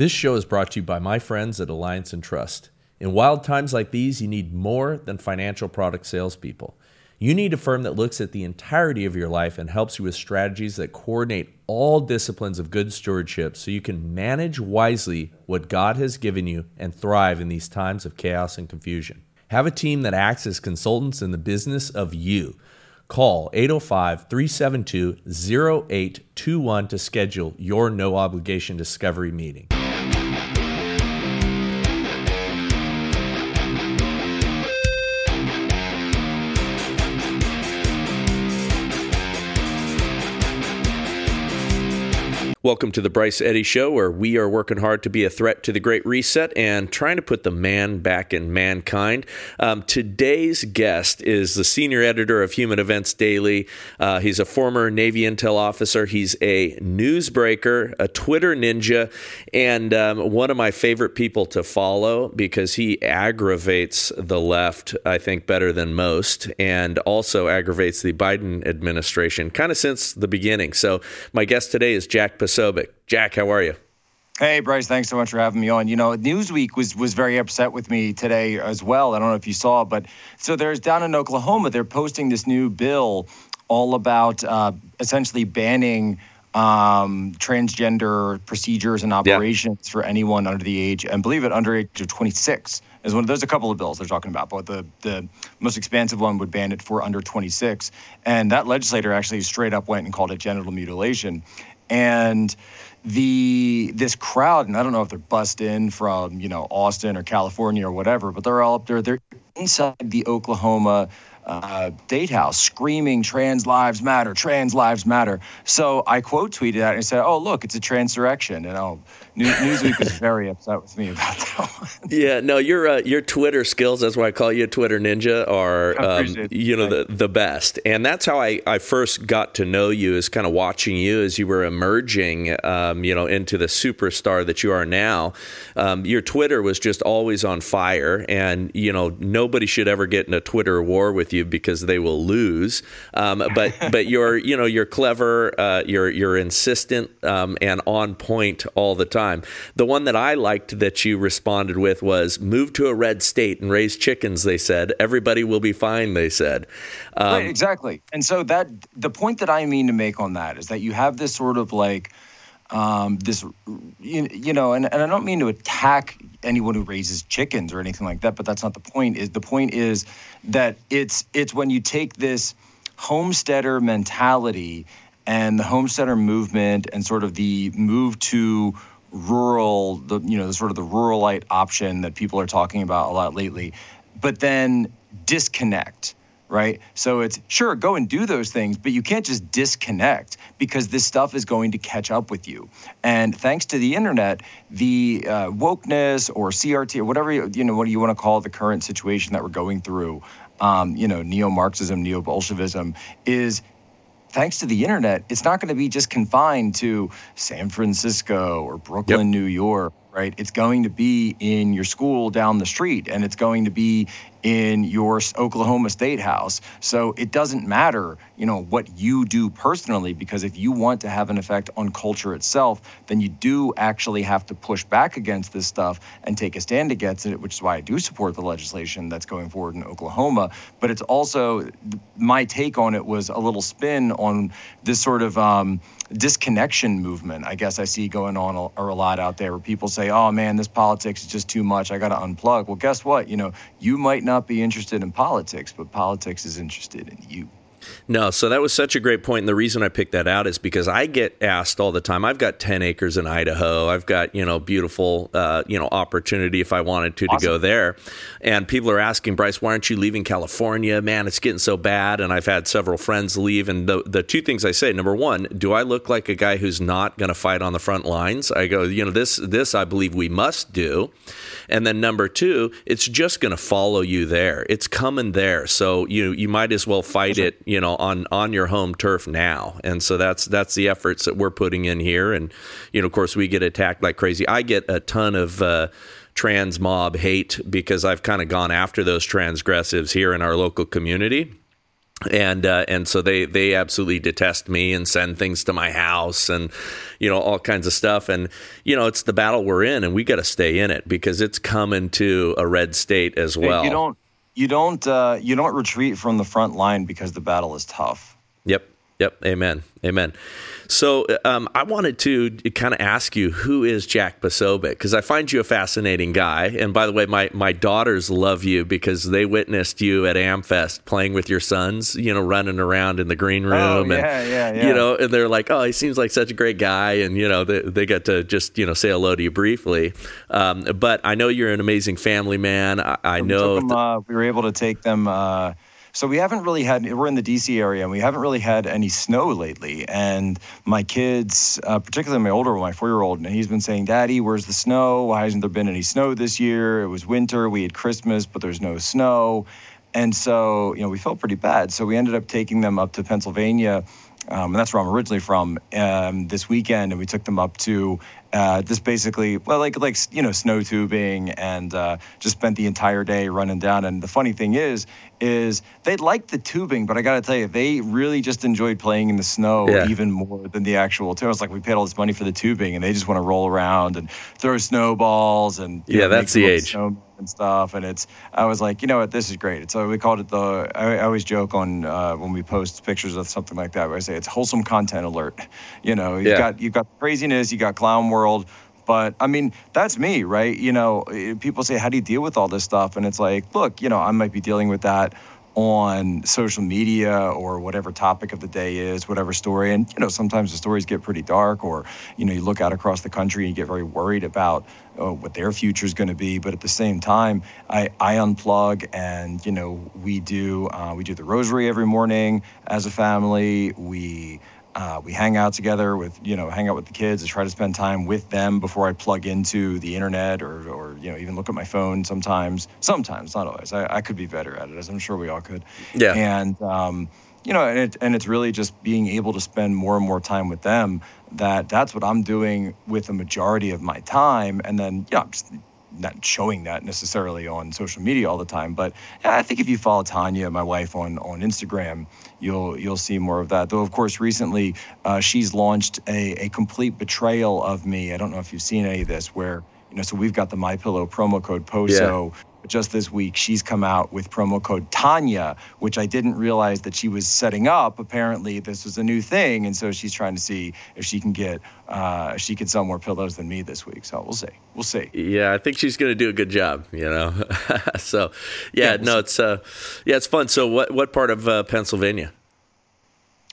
This show is brought to you by my friends at Alliance Intrust. In wild times like these, you need more than financial product salespeople. You need a firm that looks at the entirety of your life and helps you with strategies that coordinate all disciplines of good stewardship so you can manage wisely what God has given you and thrive in these times of chaos and confusion. Have a team that acts as consultants in the business of you. Call 805 372 0821 to schedule your no obligation discovery meeting. Welcome to the Bryce Eddy Show, where we are working hard to be a threat to the Great Reset and trying to put the man back in mankind. Um, today's guest is the senior editor of Human Events Daily. Uh, he's a former Navy intel officer. He's a newsbreaker, a Twitter ninja, and um, one of my favorite people to follow because he aggravates the left, I think, better than most, and also aggravates the Biden administration kind of since the beginning. So, my guest today is Jack Posobiec. Jack, how are you? Hey Bryce, thanks so much for having me on. You know, Newsweek was was very upset with me today as well. I don't know if you saw, but so there's down in Oklahoma, they're posting this new bill all about uh, essentially banning um, transgender procedures and operations yeah. for anyone under the age, and believe it, under age of 26 is one. Of, There's a couple of bills they're talking about, but the the most expansive one would ban it for under 26, and that legislator actually straight up went and called it genital mutilation and the this crowd, and I don't know if they're bust in from you know Austin or California or whatever, but they're all up there. They're inside the Oklahoma uh, State House screaming "Trans lives matter, trans lives matter." So I quote tweeted that and said, "Oh look, it's a transurrection," and oh, Newsweek was very upset with me about that one. Yeah, no, your uh, your Twitter skills, that's why I call you a Twitter ninja, are um, you know the, the best, and that's how I, I first got to know you is kind of watching you as you were emerging, um, you know, into the superstar that you are now. Um, your Twitter was just always on fire, and you know nobody should ever get in a Twitter war with you because they will lose. Um, but but you're you know you're clever, uh, you're you're insistent um, and on point all the time. The one that I liked that you responded with was move to a red state and raise chickens, they said. Everybody will be fine, they said. Um, right, exactly. And so that the point that I mean to make on that is that you have this sort of like um, this, you, you know, and, and I don't mean to attack anyone who raises chickens or anything like that, but that's not the point. Is the point is that it's it's when you take this homesteader mentality and the homesteader movement and sort of the move to rural, the you know, the sort of the ruralite option that people are talking about a lot lately, but then disconnect right? So it's sure go and do those things, but you can't just disconnect because this stuff is going to catch up with you. And thanks to the internet, the uh, wokeness or CRT or whatever you know what do you want to call the current situation that we're going through, um, you know, neo-Marxism, neo-Bolshevism is thanks to the internet, it's not going to be just confined to San Francisco or Brooklyn, yep. New York, right? It's going to be in your school down the street and it's going to be in your Oklahoma State House. So it doesn't matter, you know, what you do personally, because if you want to have an effect on culture itself, then you do actually have to push back against this stuff and take a stand against it, which is why I do support the legislation that's going forward in Oklahoma. But it's also my take on it was a little spin on this sort of um, disconnection movement, I guess I see going on a, a lot out there where people say, oh man, this politics is just too much. I got to unplug. Well, guess what? You know, you might not be interested in politics, but politics is interested in you. No, so that was such a great point. And the reason I picked that out is because I get asked all the time. I've got 10 acres in Idaho. I've got, you know, beautiful, uh, you know, opportunity if I wanted to, awesome. to go there. And people are asking, Bryce, why aren't you leaving California? Man, it's getting so bad. And I've had several friends leave. And the, the two things I say, number one, do I look like a guy who's not going to fight on the front lines? I go, you know, this, this I believe we must do. And then number two, it's just going to follow you there. It's coming there. So you, you might as well fight it you know on on your home turf now. And so that's that's the efforts that we're putting in here. And you know of course we get attacked like crazy. I get a ton of uh, trans mob hate because i've kind of gone after those transgressives here in our local community. And uh, and so they they absolutely detest me and send things to my house and you know all kinds of stuff. And you know it's the battle we're in and we got to stay in it because it's coming to a red state as well. You don't you don't uh, you don't retreat from the front line because the battle is tough. Yep. Yep. Amen. Amen. So um, I wanted to kind of ask you who is Jack Posobiec because I find you a fascinating guy. And by the way, my my daughters love you because they witnessed you at Amfest playing with your sons. You know, running around in the green oh, room, oh, yeah, and yeah, yeah. you know, and they're like, "Oh, he seems like such a great guy," and you know, they they get to just you know say hello to you briefly. Um, but I know you're an amazing family man. I, I know we, them, uh, we were able to take them. Uh, so we haven't really had, we're in the DC area and we haven't really had any snow lately. And my kids, uh, particularly my older one, my four year old, and he's been saying, Daddy, where's the snow? Why hasn't there been any snow this year? It was winter. We had Christmas, but there's no snow. And so, you know, we felt pretty bad. So we ended up taking them up to Pennsylvania. Um, and that's where I'm originally from. Um, this weekend, and we took them up to uh, just basically well like like you know snow tubing and uh, just spent the entire day running down. And the funny thing is is they liked the tubing but i gotta tell you they really just enjoyed playing in the snow yeah. even more than the actual tubing. Was like we paid all this money for the tubing and they just want to roll around and throw snowballs and yeah know, that's the age. and stuff. And it's i was like you know what? This is great. So we called it the i, I always joke on uh, when we post pictures of something like that where i say it's wholesome content alert. You know you yeah. got you got craziness you got clown world world. But I mean, that's me, right? You know, eh, people say, how do you deal with all this stuff? And it's like, look, you know, I might be dealing with that on social media or whatever topic of the day is, whatever story. And, you know, sometimes the stories get pretty dark or, you know, you look out across the country and you get very worried about uh, what their future is going to be. But at the same time, I, I unplug and, you know, we do, uh, we do the rosary every morning as a family. We, uh, we hang out together with, you know, hang out with the kids. I try to spend time with them before I plug into the internet or, or you know, even look at my phone sometimes. Sometimes, not always. I, I could be better at it, as I'm sure we all could. Yeah. And, um, you know, and, it, and it's really just being able to spend more and more time with them that that's what I'm doing with the majority of my time. And then, yeah, just not showing that necessarily on social media all the time, but I think if you follow Tanya, my wife, on on Instagram, you'll you'll see more of that. Though of course, recently uh, she's launched a a complete betrayal of me. I don't know if you've seen any of this, where you know, so we've got the My Pillow promo code POSO. Yeah just this week, she's come out with promo code Tanya, which I didn't realize that she was setting up. Apparently, this was a new thing, and so she's trying to see if she can get, uh, she can sell more pillows than me this week. So we'll see. We'll see. Yeah, I think she's going to do a good job. You know, so yeah, yeah we'll no, see. it's uh, yeah, it's fun. So what what part of uh, Pennsylvania?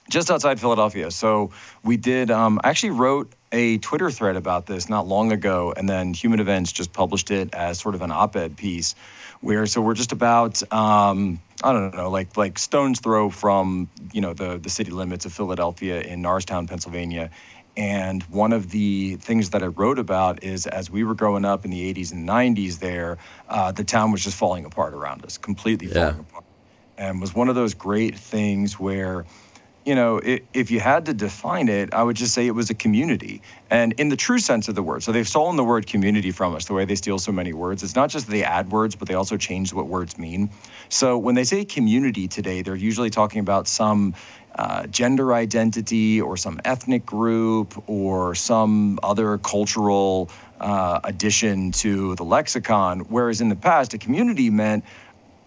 Just outside Philadelphia. So we did. Um, I actually wrote a Twitter thread about this not long ago, and then Human Events just published it as sort of an op-ed piece, where so we're just about um, I don't know, like like stones throw from you know the the city limits of Philadelphia in Norristown, Pennsylvania. And one of the things that I wrote about is as we were growing up in the 80s and 90s, there, uh, the town was just falling apart around us, completely falling apart, and was one of those great things where you know, it, if you had to define it, I would just say it was a community. And in the true sense of the word. So they've stolen the word community from us, the way they steal so many words. It's not just they add words, but they also change what words mean. So when they say community today, they're usually talking about some uh, gender identity or some ethnic group or some other cultural uh, addition to the lexicon. Whereas in the past, a community meant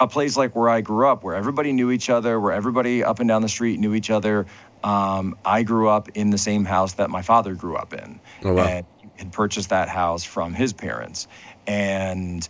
a place like where I grew up, where everybody knew each other, where everybody up and down the street knew each other. Um, I grew up in the same house that my father grew up in, oh, wow. and had purchased that house from his parents, and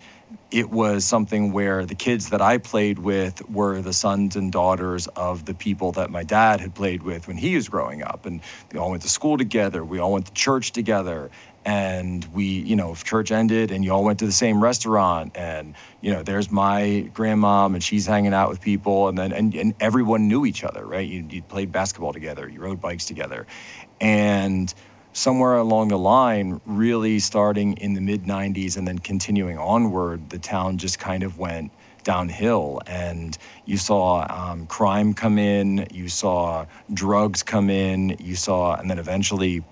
it was something where the kids that I played with were the sons and daughters of the people that my dad had played with when he was growing up. And we all went to school together. We all went to church together and we you know if church ended and you all went to the same restaurant and you know there's my grandmom and she's hanging out with people and then and, and everyone knew each other right? You, you played basketball together you rode bikes together. And somewhere along the line really starting in the mid 90s and then continuing onward the town just kind of went downhill. And you saw um, crime come in you saw drugs come in you saw and then eventually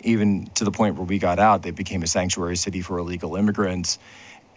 even to the point where we got out, they became a sanctuary city for illegal immigrants.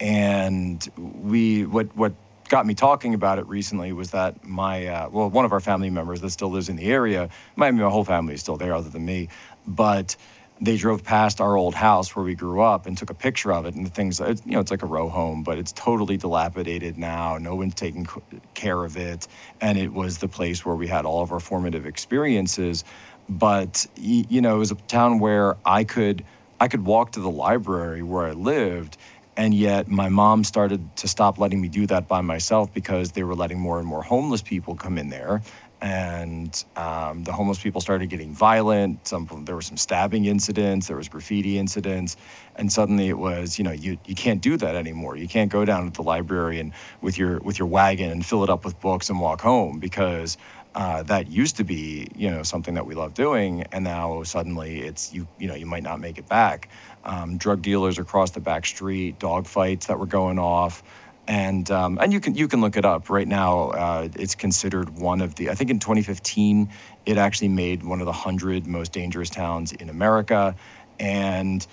And we, what, what got me talking about it recently was that my uh, well, one of our family members that still lives in the area, my, my whole family is still there other than me, but they drove past our old house where we grew up and took a picture of it and the things you know it's like a row home but it's totally dilapidated now. No one's taking care of it. And it was the place where we had all of our formative experiences but you know it was a town where i could i could walk to the library where i lived and yet my mom started to stop letting me do that by myself because they were letting more and more homeless people come in there and um, the homeless people started getting violent. Some there were some stabbing incidents, there was graffiti incidents, and suddenly it was you know you you can't do that anymore. You can't go down to the library and with your with your wagon and fill it up with books and walk home because uh, that used to be you know something that we love doing, and now suddenly it's you you know you might not make it back. Um, drug dealers across the back street, dog fights that were going off and um, and you can you can look it up right now. Uh, it's considered one of the I think in 2015 it actually made one of the hundred most dangerous towns in America, and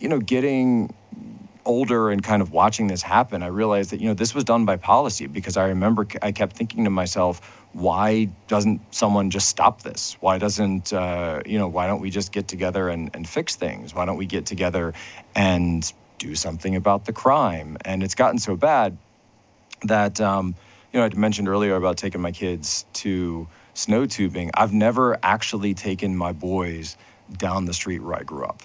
you know getting older and kind of watching this happen, I realized that you know this was done by policy because I remember I kept thinking to myself, why doesn't someone just stop this? Why doesn't uh, you know why don't we just get together and, and fix things? Why don't we get together and do something about the crime. And it's gotten so bad that, um, you know, I mentioned earlier about taking my kids to snow tubing. I've never actually taken my boys down the street where I grew up.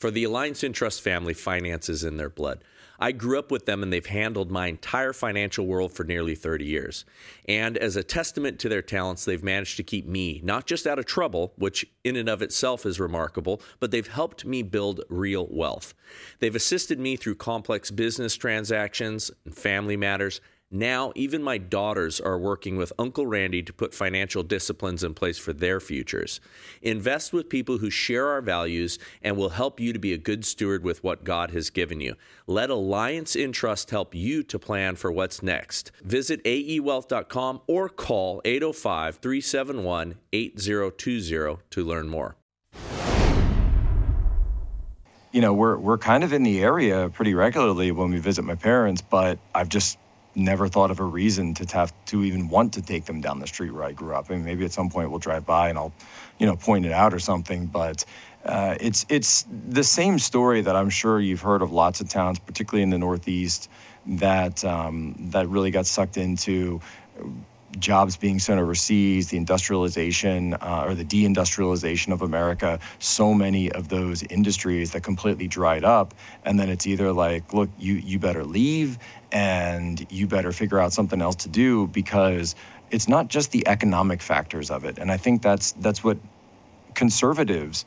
For the Alliance Intrust family, finances in their blood. I grew up with them and they've handled my entire financial world for nearly 30 years. And as a testament to their talents, they've managed to keep me not just out of trouble, which in and of itself is remarkable, but they've helped me build real wealth. They've assisted me through complex business transactions and family matters now, even my daughters are working with Uncle Randy to put financial disciplines in place for their futures. Invest with people who share our values and will help you to be a good steward with what God has given you. Let Alliance Intrust help you to plan for what's next. Visit aewealth.com or call 805 371 8020 to learn more. You know, we're, we're kind of in the area pretty regularly when we visit my parents, but I've just never thought of a reason to have to even want to take them down the street where I grew up. I mean, maybe at some point we'll drive by and I'll, you know, point it out or something. But uh, it's it's the same story that I'm sure you've heard of lots of towns, particularly in the Northeast, that um, that really got sucked into jobs being sent overseas, the industrialization uh, or the deindustrialization of America, so many of those industries that completely dried up. And then it's either like, look, you, you better leave and you better figure out something else to do because it's not just the economic factors of it. And I think that's that's what conservatives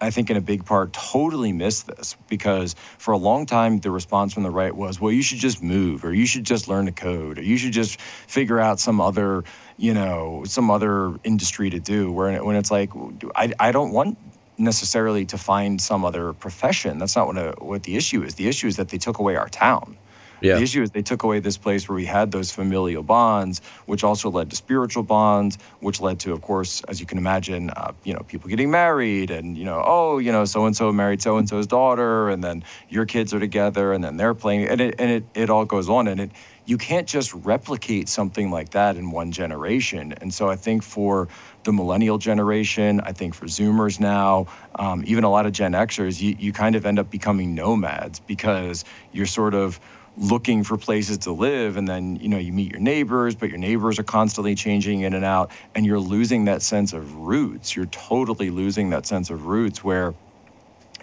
I think in a big part totally missed this because for a long time the response from the right was, well, you should just move or you should just learn to code or you should just figure out some other, you know, some other industry to do. Where when it's like, I, I don't want necessarily to find some other profession. That's not what a, what the issue is. The issue is that they took away our town. Yeah. The issue is they took away this place where we had those familial bonds, which also led to spiritual bonds, which led to, of course, as you can imagine, uh, you know, people getting married, and you know, oh, you know, so and so married so and so's daughter, and then your kids are together, and then they're playing, and it and it it all goes on, and it you can't just replicate something like that in one generation. And so I think for the millennial generation, I think for Zoomers now, um, even a lot of Gen Xers, you, you kind of end up becoming nomads because you're sort of looking for places to live and then you know you meet your neighbors but your neighbors are constantly changing in and out and you're losing that sense of roots. You're totally losing that sense of roots where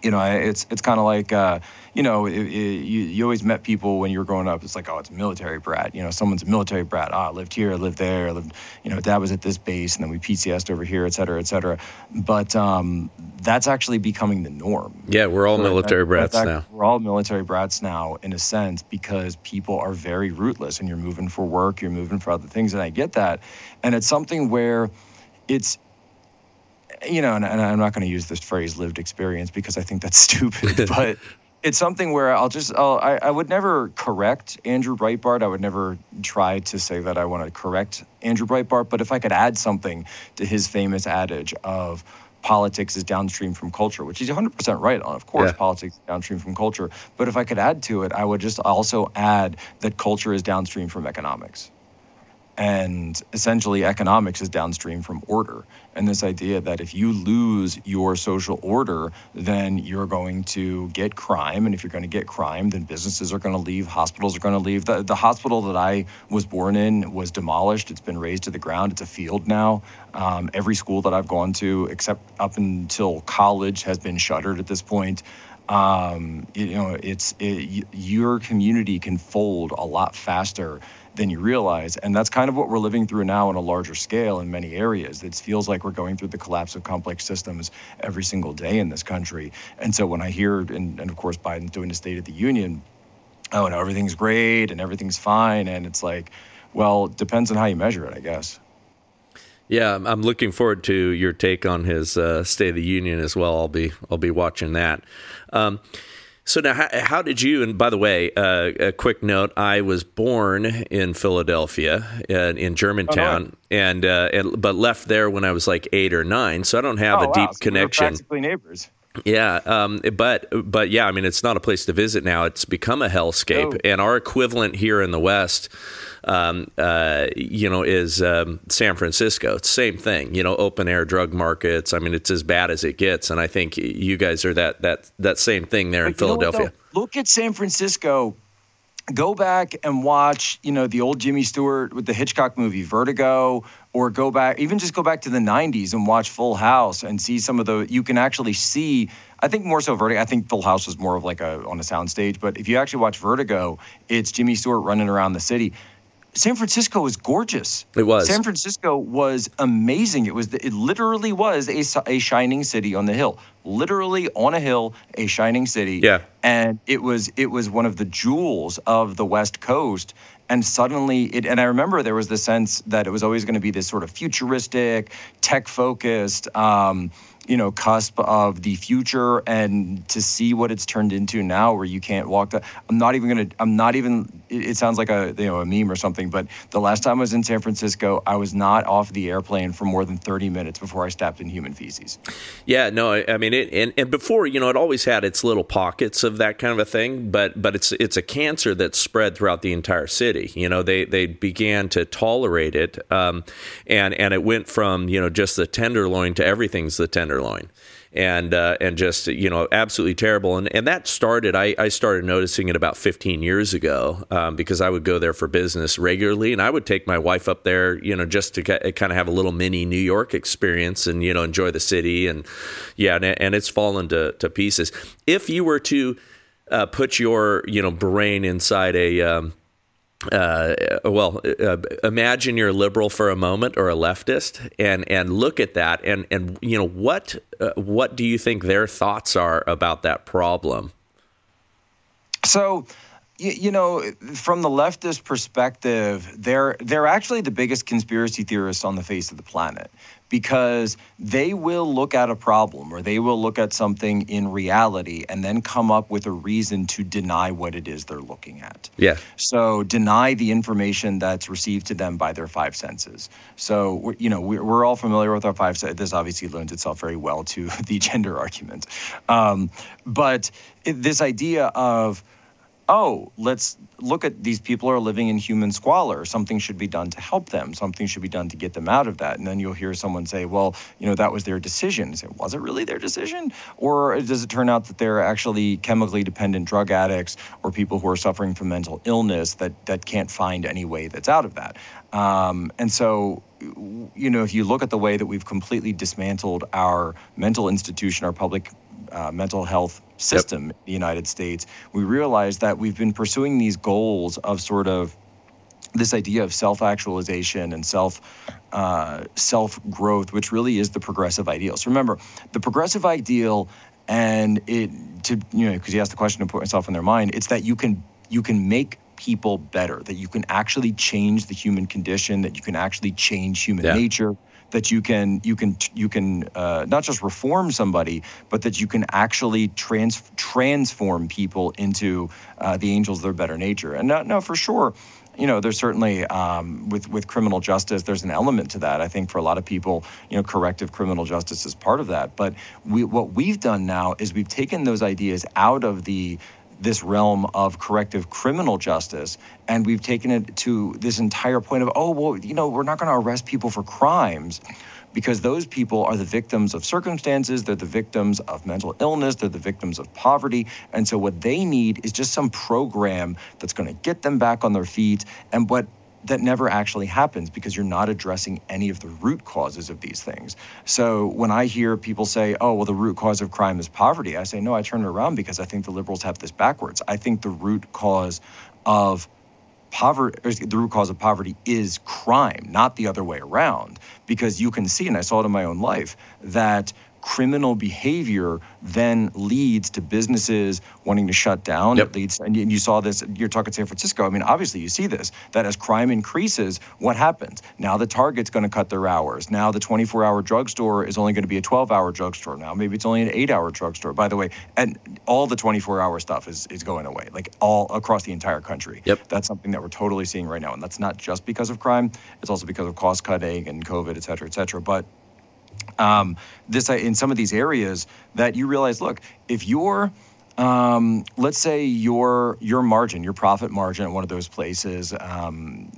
you know, it's it's kind of like, uh, you know, it, it, you, you always met people when you were growing up. It's like, oh, it's a military brat. You know, someone's a military brat. Ah, I lived here, I lived there, I lived, you know, dad was at this base, and then we PCSed over here, et cetera, et cetera. But um, that's actually becoming the norm. Yeah, we're all military that, brats that, now. We're all military brats now, in a sense, because people are very rootless, and you're moving for work, you're moving for other things, and I get that. And it's something where it's you know, and, and I'm not going to use this phrase lived experience because I think that's stupid, but it's something where I'll just, I'll, I, I would never correct Andrew Breitbart. I would never try to say that I want to correct Andrew Breitbart. But if I could add something to his famous adage of politics is downstream from culture, which he's 100% right on. Of course, yeah. politics is downstream from culture. But if I could add to it, I would just also add that culture is downstream from economics. And essentially, economics is downstream from order. And this idea that if you lose your social order, then you're going to get crime. And if you're going to get crime, then businesses are going to leave, hospitals are going to leave. The, the hospital that I was born in was demolished. It's been razed to the ground. It's a field now. Um, every school that I've gone to, except up until college, has been shuttered at this point um, you know, it's it, your community can fold a lot faster than you realize. And that's kind of what we're living through now on a larger scale in many areas. It feels like we're going through the collapse of complex systems every single day in this country. And so when I hear, and, and of course, Biden doing the State of the Union, oh, no, everything's great and everything's fine. And it's like, well, depends on how you measure it, I guess. Yeah, I'm looking forward to your take on his uh, State of the Union as well. I'll be I'll be watching that. Um, so now, how, how, did you? And by the way, uh, a quick note: I was born in Philadelphia, uh, in Germantown, oh, and, uh, and, but left there when I was like eight or nine. So I don't have oh, a deep so connection. practically neighbors. Yeah, um, but but yeah, I mean, it's not a place to visit now. It's become a hellscape, oh. and our equivalent here in the West um, uh, you know, is um, San Francisco. It's the same thing, you know, open air drug markets. I mean, it's as bad as it gets. And I think you guys are that that that same thing there but in Philadelphia. Look at San Francisco. Go back and watch, you know, the old Jimmy Stewart with the Hitchcock movie Vertigo, or go back, even just go back to the '90s and watch Full House and see some of the. You can actually see I think more so Vertigo. I think Full House was more of like a on a soundstage, but if you actually watch Vertigo, it's Jimmy Stewart running around the city. San Francisco was gorgeous. It was. San Francisco was amazing. It was. It literally was a, a shining city on the hill. Literally on a hill, a shining city. Yeah. And it was. It was one of the jewels of the West Coast. And suddenly, it. And I remember there was the sense that it was always going to be this sort of futuristic, tech-focused. Um, you know cusp of the future and to see what it's turned into now where you can't walk the i'm not even gonna i'm not even it sounds like a you know a meme or something but the last time i was in san francisco i was not off the airplane for more than 30 minutes before i stepped in human feces. Yeah no i mean it and, and before you know it always had its little pockets of that kind of a thing but but it's it's a cancer that's spread throughout the entire city. You know they they began to tolerate it um, and and it went from you know just the tenderloin to everything's the tenderloin tenderloin and uh, and just you know absolutely terrible. And and that started. I, I started noticing it about 15 years ago um, because I would go there for business regularly, and I would take my wife up there, you know, just to kind of have a little mini New York experience and you know enjoy the city. And yeah, and, and it's fallen to to pieces. If you were to uh, put your you know brain inside a um, uh, well, uh, imagine you're a liberal for a moment or a leftist, and and look at that, and and you know what uh, what do you think their thoughts are about that problem? So, you, you know, from the leftist perspective, they're they're actually the biggest conspiracy theorists on the face of the planet because they will look at a problem or they will look at something in reality and then come up with a reason to deny what it is they're looking at. Yeah. So deny the information that's received to them by their five senses. So you know we're, all familiar with our five senses. This obviously lends itself very well to the gender argument, um, but it, this idea of oh, let's look at these people are living in human squalor. Something should be done to help them. Something should be done to get them out of that. And then you'll hear someone say, well, you know, that was their decision. Say, was it really their decision? Or does it turn out that they're actually chemically dependent drug addicts or people who are suffering from mental illness that, that can't find any way that's out of that? Um, and so, you know, if you look at the way that we've completely dismantled our mental institution, our public uh, mental health system yep. in the United States, we realize that we've been pursuing these goals of sort of this idea of self-actualization and self uh, self growth, which really is the progressive ideal. So remember, the progressive ideal, and it to you know because you asked the question to put myself in their mind, it's that you can you can make people better, that you can actually change the human condition, that you can actually change human yeah. nature, that you can you can you can uh, not just reform somebody, but that you can actually trans transform people into uh, the angels of their better nature. And no, no, for sure. you know, there's certainly um, with with criminal justice, there's an element to that. I think for a lot of people, you know, corrective criminal justice is part of that. But we, what we've done now is we've taken those ideas out of the this realm of corrective criminal justice and we've taken it to this entire point of oh well you know we're not going to arrest people for crimes because those people are the victims of circumstances, they're the victims of mental illness, they're the victims of poverty. And so what they need is just some program that's going to get them back on their feet. And what that never actually happens because you're not addressing any of the root causes of these things. So when I hear people say, oh, well, the root cause of crime is poverty, I say, no, I turn it around because I think the liberals have this backwards. I think the root cause of poverty, the root cause of poverty is crime, not the other way around. Because you can see, and I saw it in my own life, that criminal behavior then leads to businesses wanting to shut down. Yep. It leads, and you saw this. You're talking San Francisco. I mean, obviously, you see this. That as crime increases, what happens? Now the Target's going to cut their hours. Now the 24-hour drugstore is only going to be a 12-hour drugstore. Now maybe it's only an eight-hour drugstore. By the way, and all the 24-hour stuff is is going away, like all across the entire country. Yep. That's something that we're totally seeing right now, and that's not just because of crime. It's also because of cost cutting and COVID, et cetera, et cetera. But um, this uh, in some of these areas that you realize, look, if you're um, let's say your your margin, your profit margin at one of those places, um,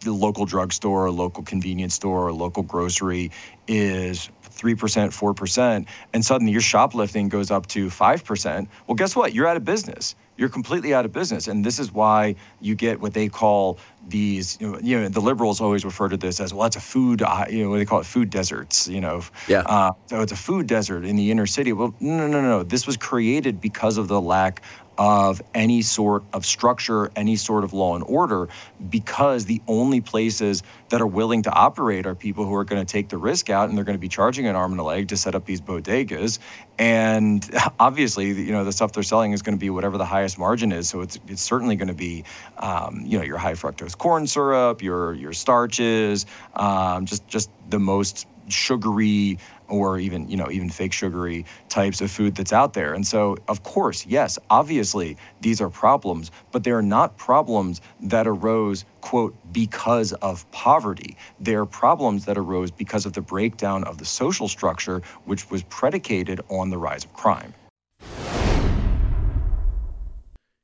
the local drugstore, or local convenience store, or local grocery is 3%, 4%, and suddenly your shoplifting goes up to 5%, well, guess what? You're out of business. You're completely out of business. And this is why you get what they call these, you know, you know the liberals always refer to this as, well, it's a food, uh, you know, what they call it, food deserts, you know. Yeah. Uh, so it's a food desert in the inner city. Well, no, no, no, no. This was created because of the lack of any sort of structure, any sort of law and order, because the only places that are willing to operate are people who are going to take the risk out and they're going to be charging an arm and a leg to set up these bodegas. And obviously, you know, the stuff they're selling is going to be whatever the highest margin is. So it's it's certainly going to be, um, you know, your high fructose corn syrup, your your starches, um, just just the most sugary or even you know even fake sugary types of food that's out there. And so of course yes obviously these are problems but they are not problems that arose quote because of poverty. They're problems that arose because of the breakdown of the social structure which was predicated on the rise of crime.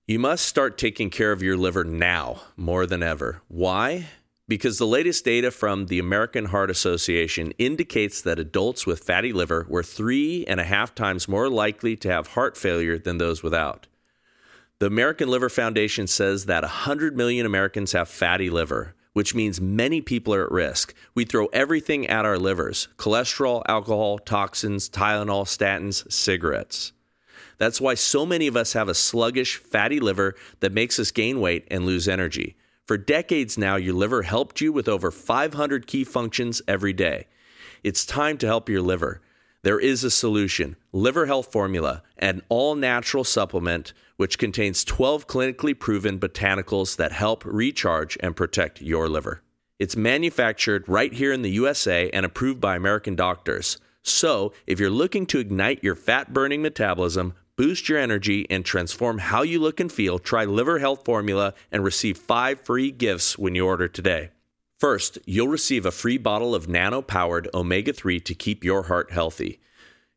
You must start taking care of your liver now more than ever. Why because the latest data from the American Heart Association indicates that adults with fatty liver were three and a half times more likely to have heart failure than those without. The American Liver Foundation says that 100 million Americans have fatty liver, which means many people are at risk. We throw everything at our livers cholesterol, alcohol, toxins, Tylenol, statins, cigarettes. That's why so many of us have a sluggish, fatty liver that makes us gain weight and lose energy. For decades now, your liver helped you with over 500 key functions every day. It's time to help your liver. There is a solution Liver Health Formula, an all natural supplement which contains 12 clinically proven botanicals that help recharge and protect your liver. It's manufactured right here in the USA and approved by American doctors. So, if you're looking to ignite your fat burning metabolism, boost your energy, and transform how you look and feel, try Liver Health Formula and receive five free gifts when you order today. First, you'll receive a free bottle of nano powered omega 3 to keep your heart healthy.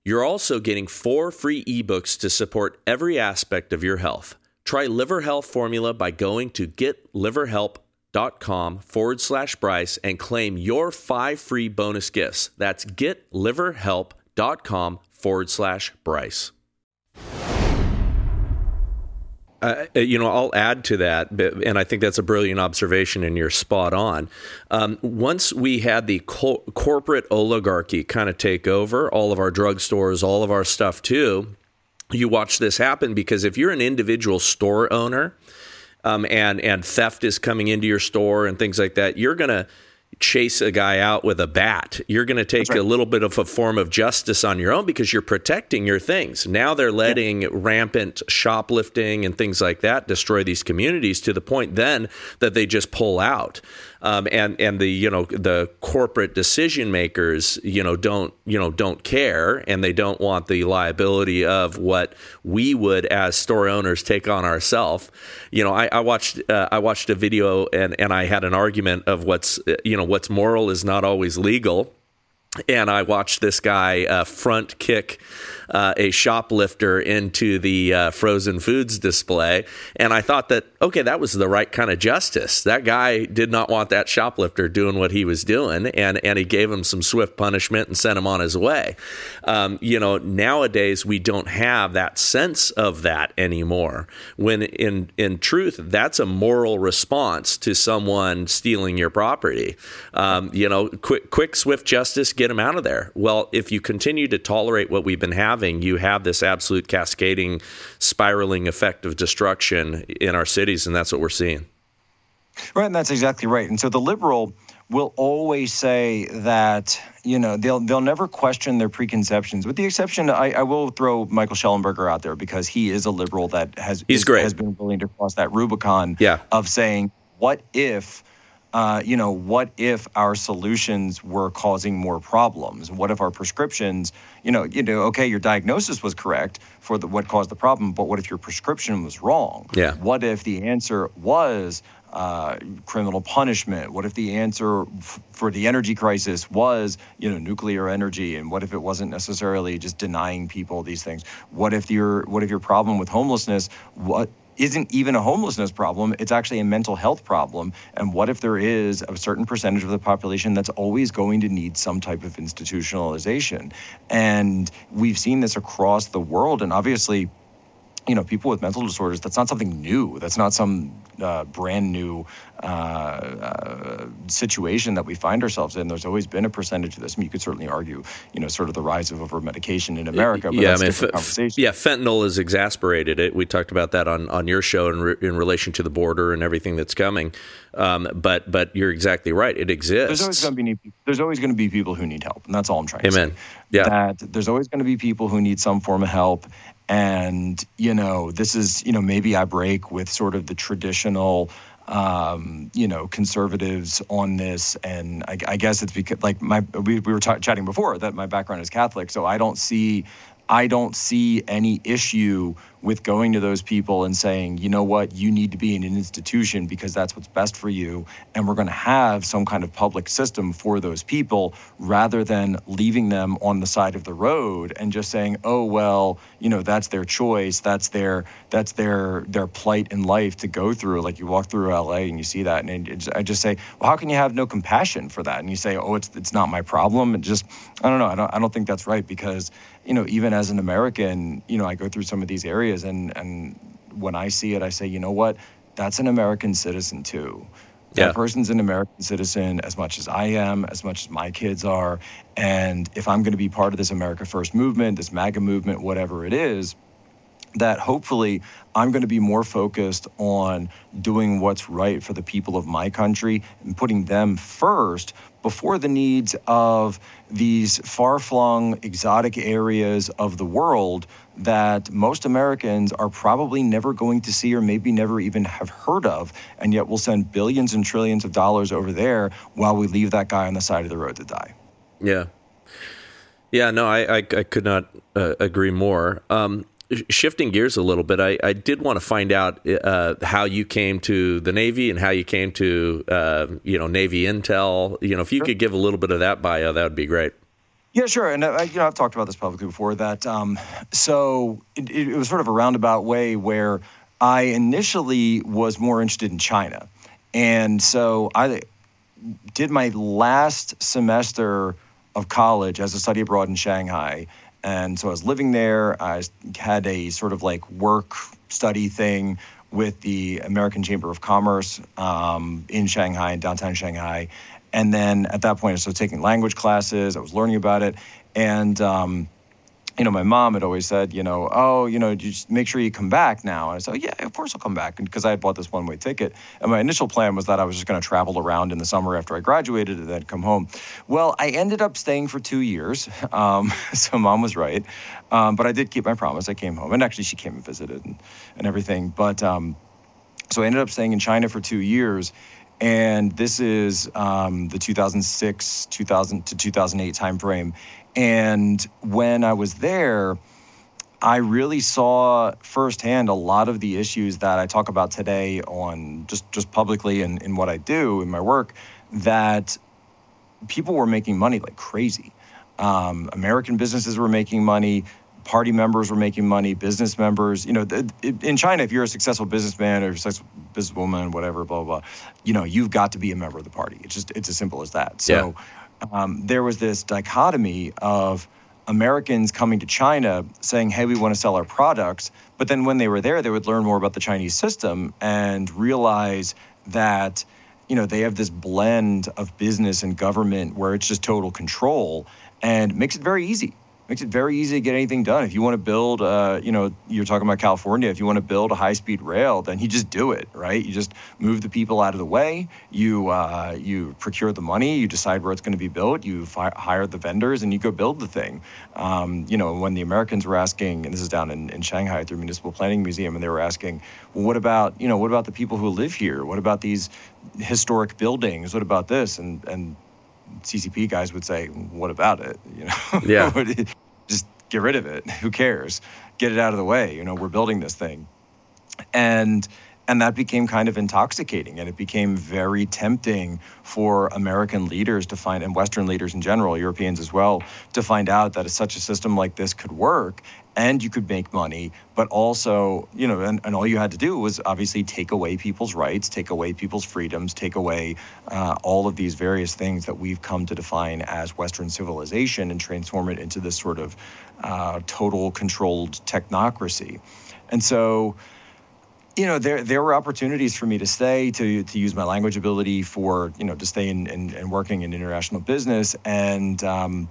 You're also getting four free ebooks to support every aspect of your health. Try Liver Health Formula by going to getliverhelp.com forward slash Bryce and claim your five free bonus gifts. That's getliverhelp.com forward slash Bryce. Uh, you know, I'll add to that, and I think that's a brilliant observation, and you're spot on. Um, once we had the co- corporate oligarchy kind of take over all of our drugstores, all of our stuff too, you watch this happen because if you're an individual store owner um, and and theft is coming into your store and things like that, you're gonna chase a guy out with a bat. You're going to take right. a little bit of a form of justice on your own because you're protecting your things. Now they're letting yeah. rampant shoplifting and things like that destroy these communities to the point then that they just pull out. Um, and and the you know the corporate decision makers you know don't you know don't care and they don't want the liability of what we would as store owners take on ourselves. You know, I, I watched uh, I watched a video and and I had an argument of what's you know what's moral is not always legal and I watched this guy uh, front kick uh, a shoplifter into the uh, frozen foods display. And I thought that, okay, that was the right kind of justice. That guy did not want that shoplifter doing what he was doing, and, and he gave him some swift punishment and sent him on his way. Um, you know, nowadays we don't have that sense of that anymore. When in, in truth, that's a moral response to someone stealing your property. Um, you know, quick, quick, swift justice, get him out of there. Well, if you continue to tolerate what we've been having, having, you have this absolute cascading, spiraling effect of destruction in our cities, and that's what we're seeing. Right, and that's exactly right. And so the liberal will always say that you know they'll they'll never question their preconceptions, with the exception I, I will throw Michael Shellenberger out there because he is a liberal that has he's is, great has been willing to cross that Rubicon yeah. of saying what if uh, you know, what if our solutions were causing more problems? What if our prescriptions, you know, you know, okay, your diagnosis was correct for the, what caused the problem, but what if your prescription was wrong? Yeah. What if the answer was uh, criminal punishment? What if the answer f- for the energy crisis was, you know, nuclear energy? And what if it wasn't necessarily just denying people these things? What if your what if your problem with homelessness what isn't even a homelessness problem. It's actually a mental health problem. And what if there is a certain percentage of the population that's always going to need some type of institutionalization? And we've seen this across the world. And obviously, you know, people with mental disorders, that's not something new. That's not some uh, brand new uh, uh, situation that we find ourselves in. There's always been a percentage of this. I mean, you could certainly argue, you know, sort of the rise of over medication in America. But yeah, I mean, f- yeah, fentanyl has exasperated it. We talked about that on, on your show in, re- in relation to the border and everything that's coming. Um, but but you're exactly right. It exists. There's always going to be there's always going to be people who need help, and that's all I'm trying Amen. to say. Yeah. That there's always going to be people who need some form of help, and you know this is you know maybe I break with sort of the traditional um, you know conservatives on this. And I, I guess it's because like my we, we were t- chatting before that my background is Catholic. So I don't see I don't see any issue with going to those people and saying, you know what, you need to be in an institution because that's what's best for you. And we're going to have some kind of public system for those people rather than leaving them on the side of the road and just saying, oh, well, you know, that's their choice. That's their, that's their, their plight in life to go through. Like you walk through LA and you see that. And it, I just say, well, how can you have no compassion for that? And you say, oh, it's, it's not my problem. And just, I don't know. I don't, I don't think that's right because, you know, even as an American, you know, I go through some of these areas areas. And, and when I see it, I say, you know what? That's an American citizen too. Yeah. That person's an American citizen as much as I am, as much as my kids are. And if I'm going to be part of this America First movement, this MAGA movement, whatever it is, that hopefully I'm going to be more focused on doing what's right for the people of my country and putting them first before the needs of these far flung, exotic areas of the world that most Americans are probably never going to see or maybe never even have heard of. And yet we'll send billions and trillions of dollars over there while we leave that guy on the side of the road to die. Yeah. Yeah, no, I, I, I could not uh, agree more. Um, shifting gears a little bit, I, I did want to find out uh, how you came to the Navy and how you came to uh, you know Navy Intel. You know, if you sure. could give a little bit of that bio, that would be great. Yeah, sure. And uh, you know, I've talked about this publicly before. That um, so it, it was sort of a roundabout way where I initially was more interested in China, and so I did my last semester of college as a study abroad in Shanghai and so I was living there. I had a sort of like work study thing with the American Chamber of Commerce um, in Shanghai, in downtown Shanghai. And then at that point, I started taking language classes. I was learning about it. And um, you know, my mom had always said, you know, oh, you know, just make sure you come back now. And I said, yeah, of course I'll come back, because I had bought this one-way ticket. And my initial plan was that I was just going to travel around in the summer after I graduated and then come home. Well, I ended up staying for two years, um, so mom was right. Um, but I did keep my promise. I came home, and actually she came and visited and, and everything. But um, so I ended up staying in China for two years. and this is um, the 2006 2000 to 2008 timeframe. And when I was there, I really saw firsthand a lot of the issues that I talk about today on just just publicly and in what I do in my work that people were making money like crazy. Um, American businesses were making money. Party members were making money. Business members, you know, the, in China, if you're a successful businessman or successful businesswoman, whatever, blah, blah blah, you know, you've got to be a member of the party. It's just it's as simple as that. So yeah. Um, there was this dichotomy of Americans coming to China saying, hey, we want to sell our products. But then when they were there, they would learn more about the Chinese system and realize that you know they have this blend of business and government where it's just total control and makes it very easy makes it very easy to get anything done. If you want to build, uh, you know, you're talking about California. If you want to build a high-speed rail, then you just do it, right? You just move the people out of the way. You uh, you procure the money. You decide where it's going to be built. You fi- hire the vendors, and you go build the thing. Um, you know, when the Americans were asking, and this is down in, in Shanghai at the Municipal Planning Museum, and they were asking, well, what about you know, what about the people who live here? What about these historic buildings? What about this? And and CCP guys would say, "What about it?" You know, yeah, just get rid of it. Who cares? Get it out of the way. You know, we're building this thing, and and that became kind of intoxicating, and it became very tempting for American leaders to find, and Western leaders in general, Europeans as well, to find out that such a system like this could work and you could make money, but also, you know, and, and all you had to do was obviously take away people's rights, take away people's freedoms, take away uh, all of these various things that we've come to define as Western civilization and transform it into this sort of uh, total controlled technocracy. And so, you know, there there were opportunities for me to stay, to to use my language ability for, you know, to stay in, in, in working in international business. And um,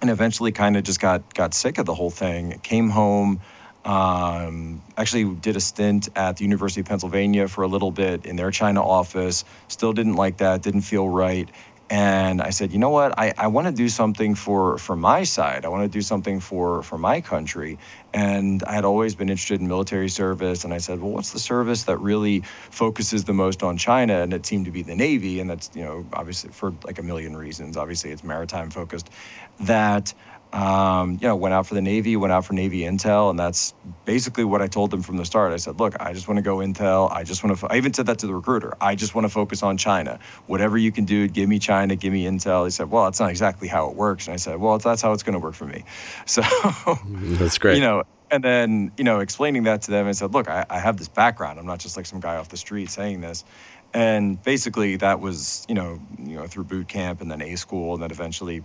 and eventually kind of just got got sick of the whole thing. Came home, um, actually did a stint at the University of Pennsylvania for a little bit in their China office. Still didn't like that. Didn't feel right. And I said, you know what? I, I want to do something for, for my side. I want to do something for, for my country. And I had always been interested in military service. And I said, well, what's the service that really focuses the most on China? And it seemed to be the Navy. And that's, you know, obviously for like a million reasons. Obviously, it's maritime focused. That um, you know, went out for the Navy, went out for Navy intel, and that's basically what I told them from the start. I said, look, I just want to go intel. I just want to. I even said that to the recruiter. I just want to focus on China. Whatever you can do, give me China, give me intel. He said, well, that's not exactly how it works. And I said, well, that's how it's going to work for me. So that's great. You know, and then you know, explaining that to them, I said, look, I, I have this background. I'm not just like some guy off the street saying this and basically that was you know you know through boot camp and then a school and then eventually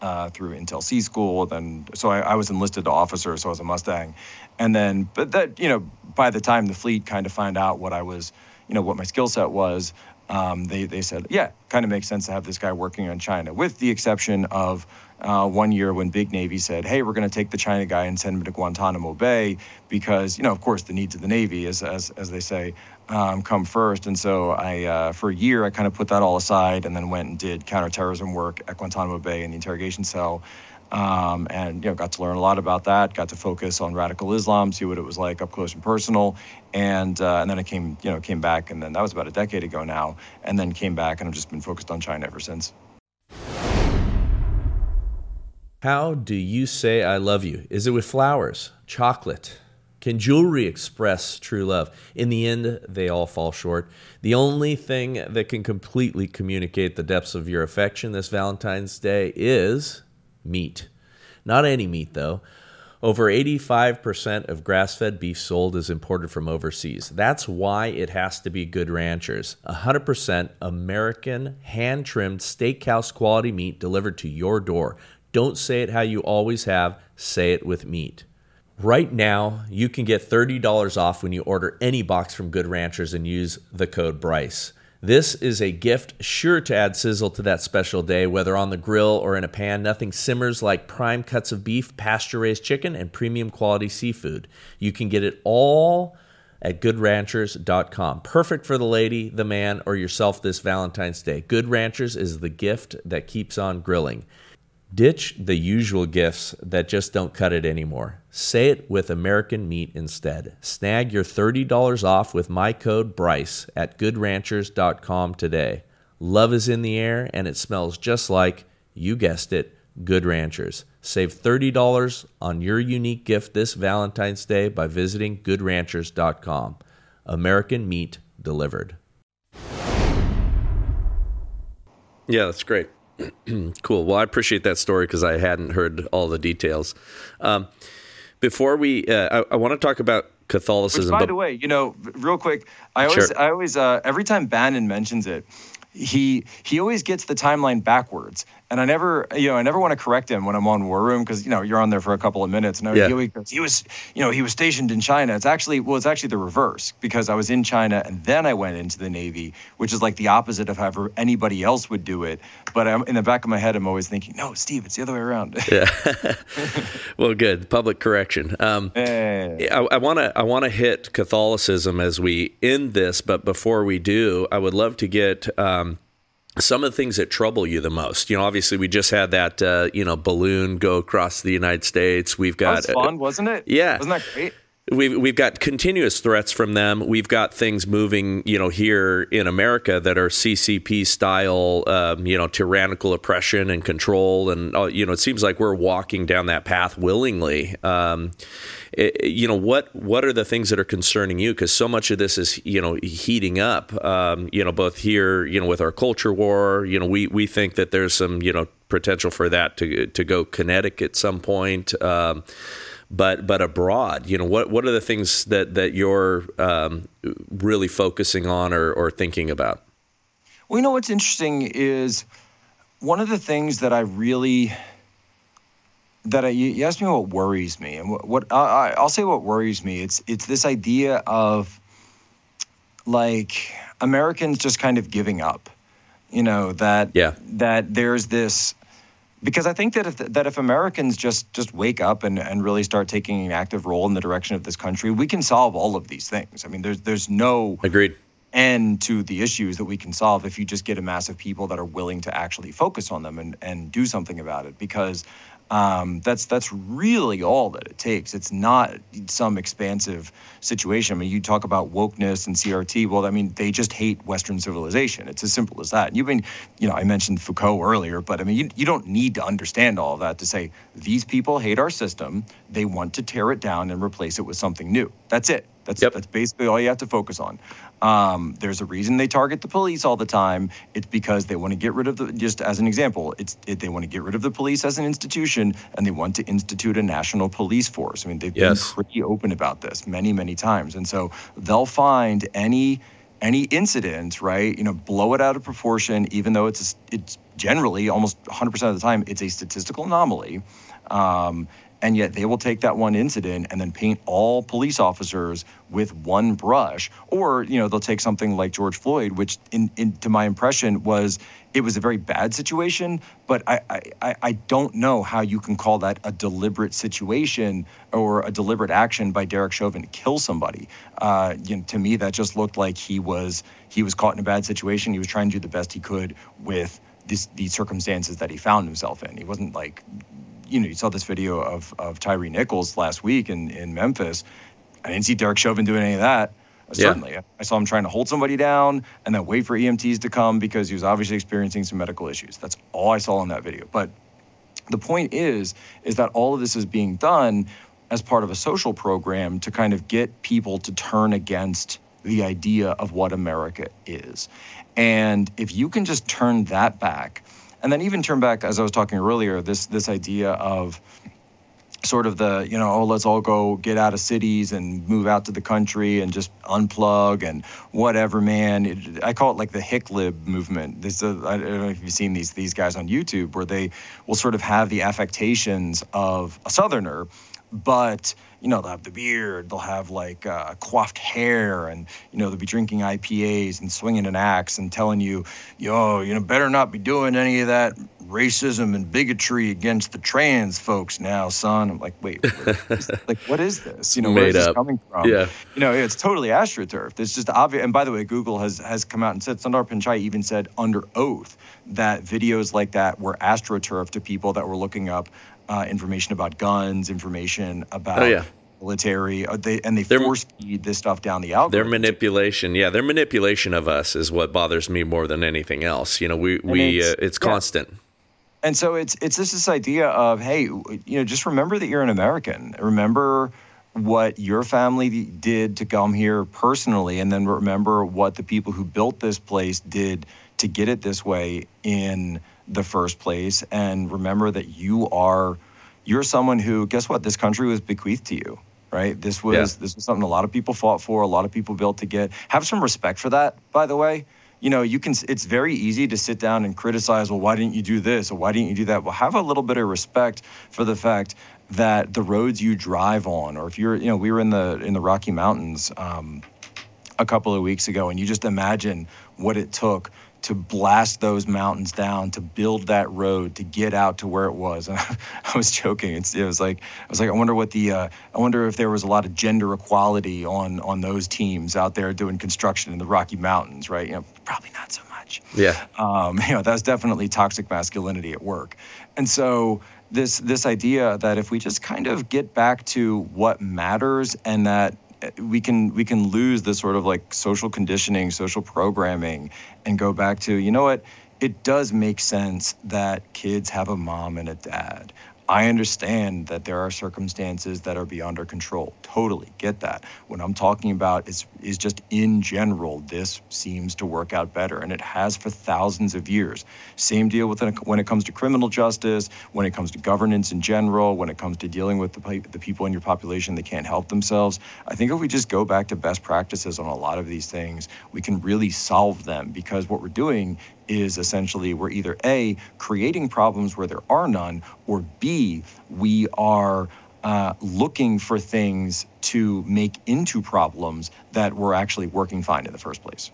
uh, through Intel C school. Then, so I, I, was enlisted to officer, so I was a Mustang. And then, but that, you know, by the time the fleet kind of find out what I was, you know, what my skill set was, um, they, they said, yeah, kind of makes sense to have this guy working on China, with the exception of uh, one year when Big Navy said, hey, we're going to take the China guy and send him to Guantanamo Bay because, you know, of course, the needs of the Navy, as, as, as they say, um, come first. And so I, uh, for a year, I kind of put that all aside and then went and did counterterrorism work at Guantanamo Bay in the interrogation cell. Um, and you know, got to learn a lot about that. Got to focus on radical Islam, see what it was like up close and personal, and uh, and then I came, you know, came back, and then that was about a decade ago now, and then came back, and I've just been focused on China ever since. How do you say I love you? Is it with flowers, chocolate? Can jewelry express true love? In the end, they all fall short. The only thing that can completely communicate the depths of your affection this Valentine's Day is meat. Not any meat, though. Over 85% of grass fed beef sold is imported from overseas. That's why it has to be Good Ranchers. 100% American, hand trimmed steakhouse quality meat delivered to your door. Don't say it how you always have, say it with meat. Right now, you can get $30 off when you order any box from Good Ranchers and use the code BRYCE. This is a gift sure to add sizzle to that special day, whether on the grill or in a pan. Nothing simmers like prime cuts of beef, pasture raised chicken, and premium quality seafood. You can get it all at goodranchers.com. Perfect for the lady, the man, or yourself this Valentine's Day. Good Ranchers is the gift that keeps on grilling. Ditch the usual gifts that just don't cut it anymore. Say it with American meat instead. Snag your $30 off with my code BRYCE at goodranchers.com today. Love is in the air and it smells just like, you guessed it, Good Ranchers. Save $30 on your unique gift this Valentine's Day by visiting goodranchers.com. American meat delivered. Yeah, that's great. cool. Well, I appreciate that story because I hadn't heard all the details. Um, before we, uh, I, I want to talk about Catholicism. Which, by the way, you know, real quick, I always, sure. I always, uh, every time Bannon mentions it, he he always gets the timeline backwards and I never, you know, I never want to correct him when I'm on War Room because you know you're on there for a couple of minutes, and yeah. he, he was, you know, he was stationed in China. It's actually, well, it's actually the reverse because I was in China and then I went into the Navy, which is like the opposite of how anybody else would do it. But I'm, in the back of my head, I'm always thinking, no, Steve, it's the other way around. yeah. well, good public correction. Um. I want to I want to hit Catholicism as we end this, but before we do, I would love to get. Um, some of the things that trouble you the most. You know, obviously we just had that uh, you know balloon go across the United States. We've got that was fun, uh, wasn't it? Yeah, wasn't that great? We've we've got continuous threats from them. We've got things moving, you know, here in America that are CCP style, um, you know, tyrannical oppression and control, and uh, you know, it seems like we're walking down that path willingly. Um, it, you know, what what are the things that are concerning you? Because so much of this is, you know, heating up. Um, you know, both here, you know, with our culture war. You know, we we think that there's some, you know, potential for that to to go kinetic at some point. But but abroad, you know, what what are the things that that you're um, really focusing on or, or thinking about? Well, you know what's interesting is one of the things that I really that I, you asked me what worries me, and what, what I, I'll say what worries me. It's it's this idea of like Americans just kind of giving up. You know that yeah. that there's this because I think that if that if Americans just just wake up and, and really start taking an active role in the direction of this country, we can solve all of these things. I mean, there's there's no agreed end to the issues that we can solve if you just get a mass of people that are willing to actually focus on them and, and do something about it. Because um, that's that's really all that it takes. It's not some expansive situation. I mean, you talk about wokeness and CRT. Well, I mean, they just hate Western civilization. It's as simple as that. And you've been, you know, I mentioned Foucault earlier, but I mean, you, you don't need to understand all of that to say these people hate our system. They want to tear it down and replace it with something new. That's it. That's yep. that's basically all you have to focus on. Um, there's a reason they target the police all the time. It's because they want to get rid of the. Just as an example, it's it, they want to get rid of the police as an institution, and they want to institute a national police force. I mean, they've yes. been pretty open about this many, many times, and so they'll find any any incident, right? You know, blow it out of proportion, even though it's it's generally almost 100% of the time it's a statistical anomaly. Um, and yet they will take that one incident and then paint all police officers with one brush. Or you know they'll take something like george floyd which in, in to my impression was it was a very bad situation but I, I i don't know how you can call that a deliberate situation or a deliberate action by derek chauvin to kill somebody. Uh, you know, to me that just looked like he was he was caught in a bad situation. He was trying to do the best he could with this, these circumstances that he found himself in. He wasn't like you know, you saw this video of of Tyre Nichols last week in in Memphis. I didn't see Derek Chauvin doing any of that. Certainly. I saw him trying to hold somebody down and then wait for EMTs to come because he was obviously experiencing some medical issues. That's all I saw in that video. But the point is, is that all of this is being done as part of a social program to kind of get people to turn against the idea of what America is. And if you can just turn that back and then even turn back as I was talking earlier, this this idea of sort of the you know oh let's all go get out of cities and move out to the country and just unplug and whatever man. It, i call it like the hicklib movement. This uh, i don't know if you've seen these these guys on youtube where they will sort of have the affectations of a southerner but you know they'll have the beard they'll have like uh, coiffed hair and you know they'll be drinking ipas and swinging an axe and telling you yo you know better not be doing any of that racism and bigotry against the trans folks now son. I'm like wait like what is this? You know where's this coming from? Yeah. You know it's totally astroturf. It's just obvious and by the way google has has come out and said sundar pichai even said under oath that videos like that were astroturf to people that were looking up uh, information about guns, information about oh, yeah. military. Uh, they, and they they're, force feed this stuff down the algorithm. Their manipulation, yeah, their manipulation of us is what bothers me more than anything else. You know, we we it's, uh, it's yeah. constant. And so it's it's just this idea of hey, you know, just remember that you're an American. Remember what your family did to come here personally, and then remember what the people who built this place did to get it this way in the first place. And remember that you are you're someone who guess what? This country was bequeathed to you right? This was yeah. this was something a lot of people fought for a lot of people built to get. Have some respect for that by the way. You know you can it's very easy to sit down and criticize well why didn't you do this? Or why didn't you do that? Well have a little bit of respect for the fact that the roads you drive on or if you're you know we were in the in the rocky mountains um, a couple of weeks ago and you just imagine what it took to blast those mountains down to build that road to get out to where it was. And I was joking. It's, it was like I was like I wonder what the uh, I wonder if there was a lot of gender equality on on those teams out there doing construction in the Rocky Mountains, right? You know, probably not so much. Yeah. Um, you know, that's definitely toxic masculinity at work. And so this this idea that if we just kind of get back to what matters and that we can we can lose this sort of like social conditioning, social programming, and go back to you know what it does make sense that kids have a mom and a dad. I understand that there are circumstances that are beyond our control. Totally get that. What I'm talking about is is just in general, this seems to work out better, and it has for thousands of years. Same deal with when it comes to criminal justice, when it comes to governance in general, when it comes to dealing with the, the people in your population that can't help themselves. I think if we just go back to best practices on a lot of these things, we can really solve them because what we're doing is essentially we're either A, creating problems where there are none, or B, we are uh, looking for things to make into problems that were actually working fine in the first place.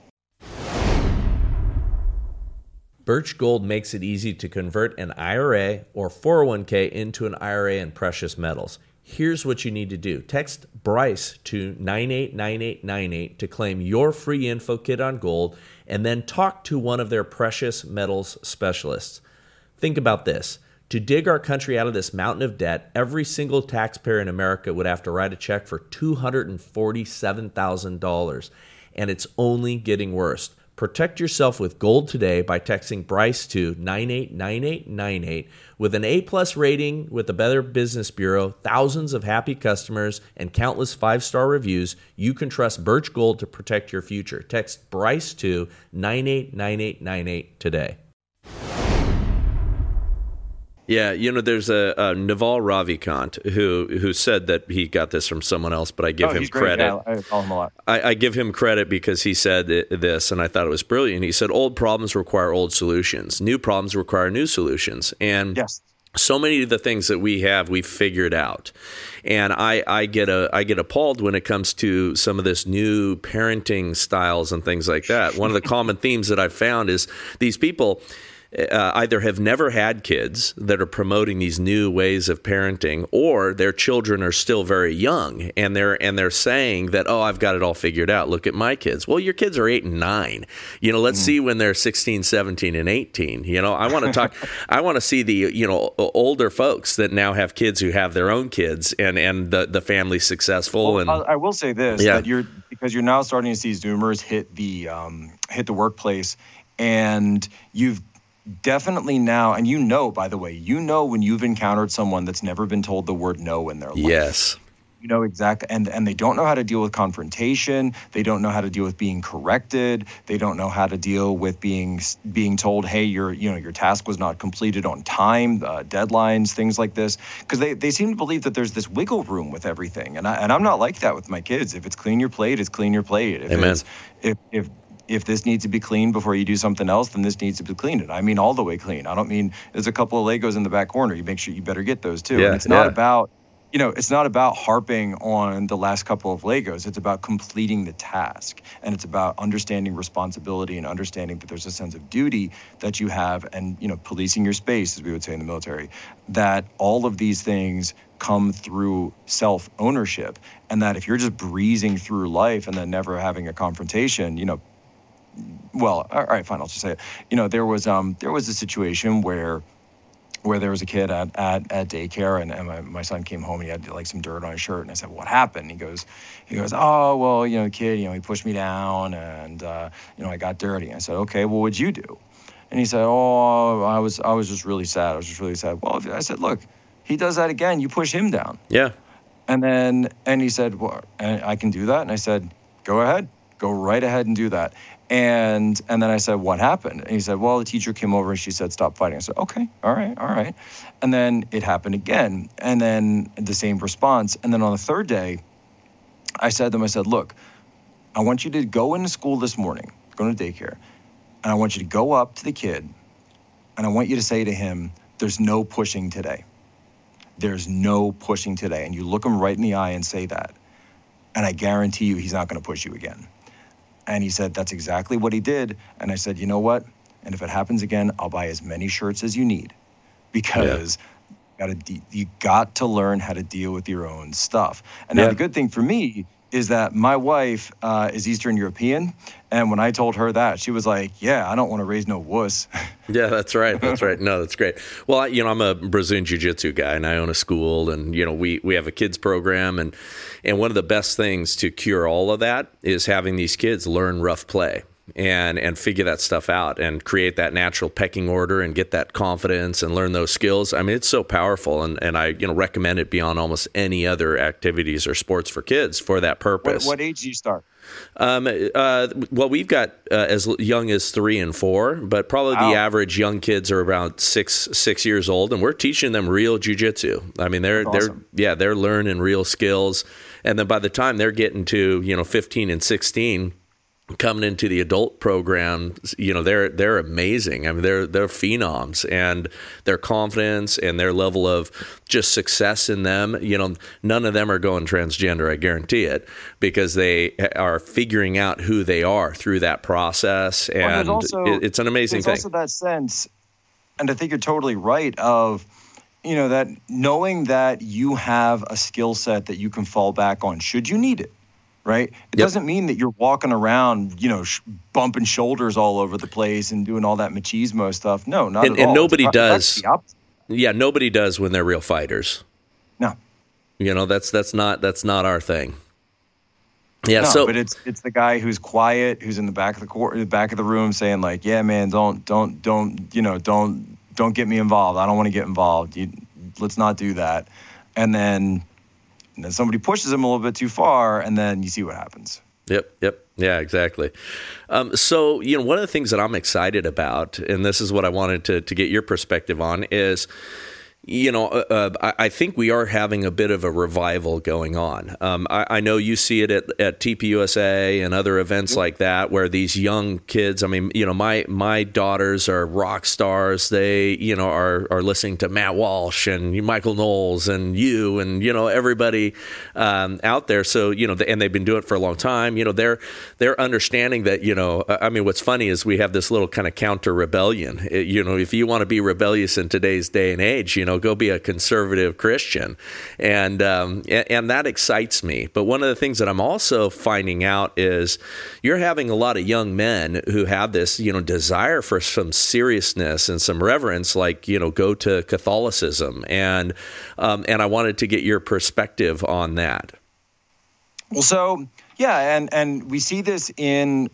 Birch Gold makes it easy to convert an IRA or 401k into an IRA in precious metals. Here's what you need to do text Bryce to 989898 to claim your free info kit on gold and then talk to one of their precious metals specialists. Think about this. To dig our country out of this mountain of debt, every single taxpayer in America would have to write a check for $247,000. And it's only getting worse. Protect yourself with gold today by texting Bryce to 989898 with an A plus rating with the Better Business Bureau, thousands of happy customers, and countless five star reviews. You can trust Birch Gold to protect your future. Text Bryce to 989898 today. Yeah, you know, there's a, a Naval Ravikant who who said that he got this from someone else, but I give oh, him credit. I call him a lot. I, I, give him credit because he said this, and I thought it was brilliant. He said, "Old problems require old solutions. New problems require new solutions." And yes. So many of the things that we have, we've figured out, and I, I get a I get appalled when it comes to some of this new parenting styles and things like that. One of the common themes that I've found is these people uh, either have never had kids that are promoting these new ways of parenting or their children are still very young and they're and they're saying that oh I've got it all figured out look at my kids well your kids are 8 and 9 you know let's mm. see when they're 16 17 and 18 you know I want to talk I want to see the you know older folks that now have kids who have their own kids and and the the family successful well, and I will say this yeah. that you're because you're now starting to see zoomers hit the um, hit the workplace and you've definitely now, and you know, by the way, you know when you've encountered someone that's never been told the word no in their life. Yes. You know exactly, and and they don't know how to deal with confrontation. They don't know how to deal with being corrected. They don't know how to deal with being being told, "Hey, your you know your task was not completed on time." Uh, deadlines, things like this, because they, they seem to believe that there's this wiggle room with everything, and I and I'm not like that with my kids. If it's clean your plate, it's clean your plate. If Amen. It's, if if if this needs to be cleaned before you do something else, then this needs to be cleaned. And I mean all the way clean. I don't mean there's a couple of Legos in the back corner. You make sure you better get those too. Yeah, and it's not yeah. about you know, it's not about harping on the last couple of Legos. It's about completing the task. And it's about understanding responsibility and understanding that there's a sense of duty that you have and, you know, policing your space, as we would say in the military, that all of these things come through self ownership. And that if you're just breezing through life and then never having a confrontation, you know, well, all right, fine, I'll just say it. You know, there was um there was a situation where where there was a kid at, at, at daycare and, and my, my son came home and he had like some dirt on his shirt and I said, what happened? He goes, he goes, oh, well, you know, kid, you know, he pushed me down and, uh, you know, I got dirty. and I said, okay, well, what'd you do? And he said, oh, I was, I was just really sad. I was just really sad. Well, I said, look, he does that again. You push him down. Yeah. And then, and he said, well, and I can do that. And I said, go ahead, go right ahead and do that. And and then I said, "What happened?" And he said, "Well, the teacher came over and she said, stop fighting." I said, "Okay, all right, all right." And then it happened again, and then the same response. And then on the third day, I said to them, "I said, look, I want you to go into school this morning, go to daycare, and I want you to go up to the kid, and I want you to say to him, "There's no pushing today. There's no pushing today." And you look him right in the eye and say that, and I guarantee you, he's not going to push you again. And he said, That's exactly what he did. And I said, You know what? And if it happens again, I'll buy as many shirts as you need because yeah. you, gotta, you got to learn how to deal with your own stuff. And yeah. now the good thing for me is that my wife uh, is Eastern European, and when I told her that, she was like, "Yeah, I don't want to raise no wuss." yeah, that's right. That's right. No, that's great. Well, you know, I'm a Brazilian jiu-jitsu guy, and I own a school, and you know, we we have a kids program, and and one of the best things to cure all of that is having these kids learn rough play and and figure that stuff out and create that natural pecking order and get that confidence and learn those skills. I mean, it's so powerful, and, and I you know recommend it beyond almost any other activities or sports for kids for that purpose. What, what age do you start? Um, uh, well, we've got uh, as young as three and four, but probably wow. the average young kids are around six six years old, and we're teaching them real jujitsu. I mean, they're That's they're yeah they're learning real skills, and then by the time they're getting to you know fifteen and sixteen coming into the adult program, you know, they're they're amazing. I mean, they're they're phenoms, and their confidence and their level of just success in them. You know, none of them are going transgender. I guarantee it because they are figuring out who they are through that process, and well, also, it's an amazing there's thing. Also, that sense, and I think you're totally right. Of you know that knowing that you have a skill set that you can fall back on should you need it right? It yep. doesn't mean that you're walking around, you know, sh- bumping shoulders all over the place and doing all that machismo stuff. No, not and, at and all. nobody does. Yeah, nobody does when they're real fighters. No. You know, that's that's not that's not our thing. Yeah, no, so but it's it's the guy who's quiet, who's in the back of the court, the back of the room, saying like, "Yeah, man, don't don't don't you know don't don't get me involved. I don't want to get involved. You, let's not do that." And then and then somebody pushes him a little bit too far, and then you see what happens. Yep, yep. Yeah, exactly. Um, so, you know, one of the things that I'm excited about, and this is what I wanted to, to get your perspective on, is you know, uh, uh, I think we are having a bit of a revival going on. Um, I, I, know you see it at, at TPUSA and other events like that, where these young kids. I mean, you know, my my daughters are rock stars. They, you know, are are listening to Matt Walsh and Michael Knowles and you and you know everybody um, out there. So you know, and they've been doing it for a long time. You know, they're they're understanding that. You know, I mean, what's funny is we have this little kind of counter rebellion. You know, if you want to be rebellious in today's day and age, you know know, go be a conservative Christian, and um, and that excites me. But one of the things that I'm also finding out is you're having a lot of young men who have this, you know, desire for some seriousness and some reverence, like you know, go to Catholicism, and um, and I wanted to get your perspective on that. Well, so yeah, and and we see this in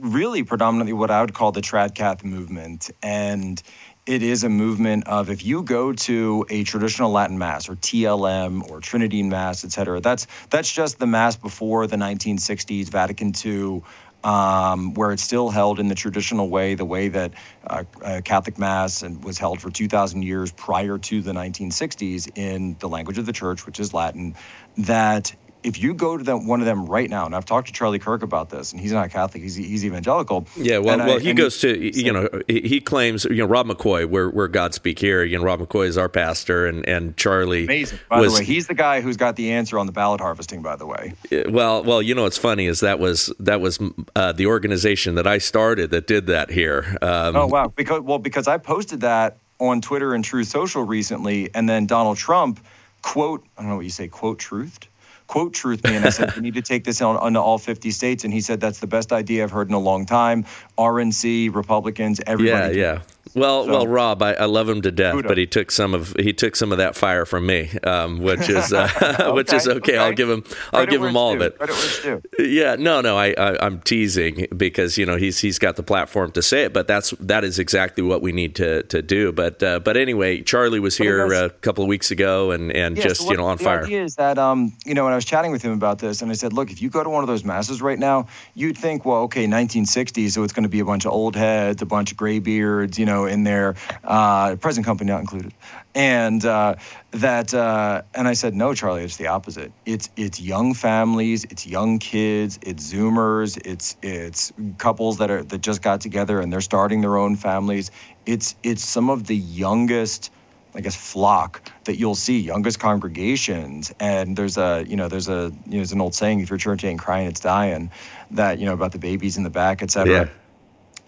really predominantly what I would call the trad cath movement, and it is a movement of if you go to a traditional Latin mass or TLM or Tridentine mass, et cetera, that's that's just the mass before the 1960s Vatican II. Um, where it's still held in the traditional way, the way that uh, uh, Catholic Mass and was held for 2,000 years prior to the 1960s in the language of the church, which is Latin, that if you go to them, one of them right now, and I've talked to Charlie Kirk about this, and he's not Catholic, he's, he's evangelical. Yeah, well, well, I, he goes to, you know, he claims, you know, Rob McCoy, where, where Godspeak here, you know, Rob McCoy is our pastor, and, and Charlie. Amazing. By was, the way, he's the guy who's got the answer on the ballot harvesting, by the way. Well, well, you know, what's funny is that was, that was uh, the organization that I started that did that here. Um, oh, wow. Because, well, because I posted that on Twitter and Truth Social recently, and then Donald Trump quote, I don't know what you say, quote truthed quote truth me and I said we need to take this on, on all 50 states and he said that's the best idea I've heard in a long time. RNC, Republicans, everybody. Yeah, yeah. Well, so, well, Rob, I, I, love him to death, but he took some of he took some of that fire from me, um, which is uh, okay, which is okay. okay. I'll give him I'll Credit give him all due. of it. Yeah, no, no, I, I am teasing because you know he's he's got the platform to say it, but that's that is exactly what we need to to do. But uh, but anyway, Charlie was here a couple of weeks ago and and yeah, just so what, you know on the fire. The idea is that um you know when I was chatting with him about this, and I said, look, if you go to one of those masses right now, you'd think, well, okay, 1960s, so it's going to be a bunch of old heads, a bunch of graybeards, you know, in there uh, present company not included, and uh, that. Uh, and I said, no, Charlie, it's the opposite. It's it's young families, it's young kids, it's Zoomers, it's it's couples that are that just got together and they're starting their own families. It's it's some of the youngest. I guess flock that you'll see, youngest congregations, and there's a you know there's a you know, there's an old saying if your church ain't crying it's dying, that you know about the babies in the back, et cetera. Yeah.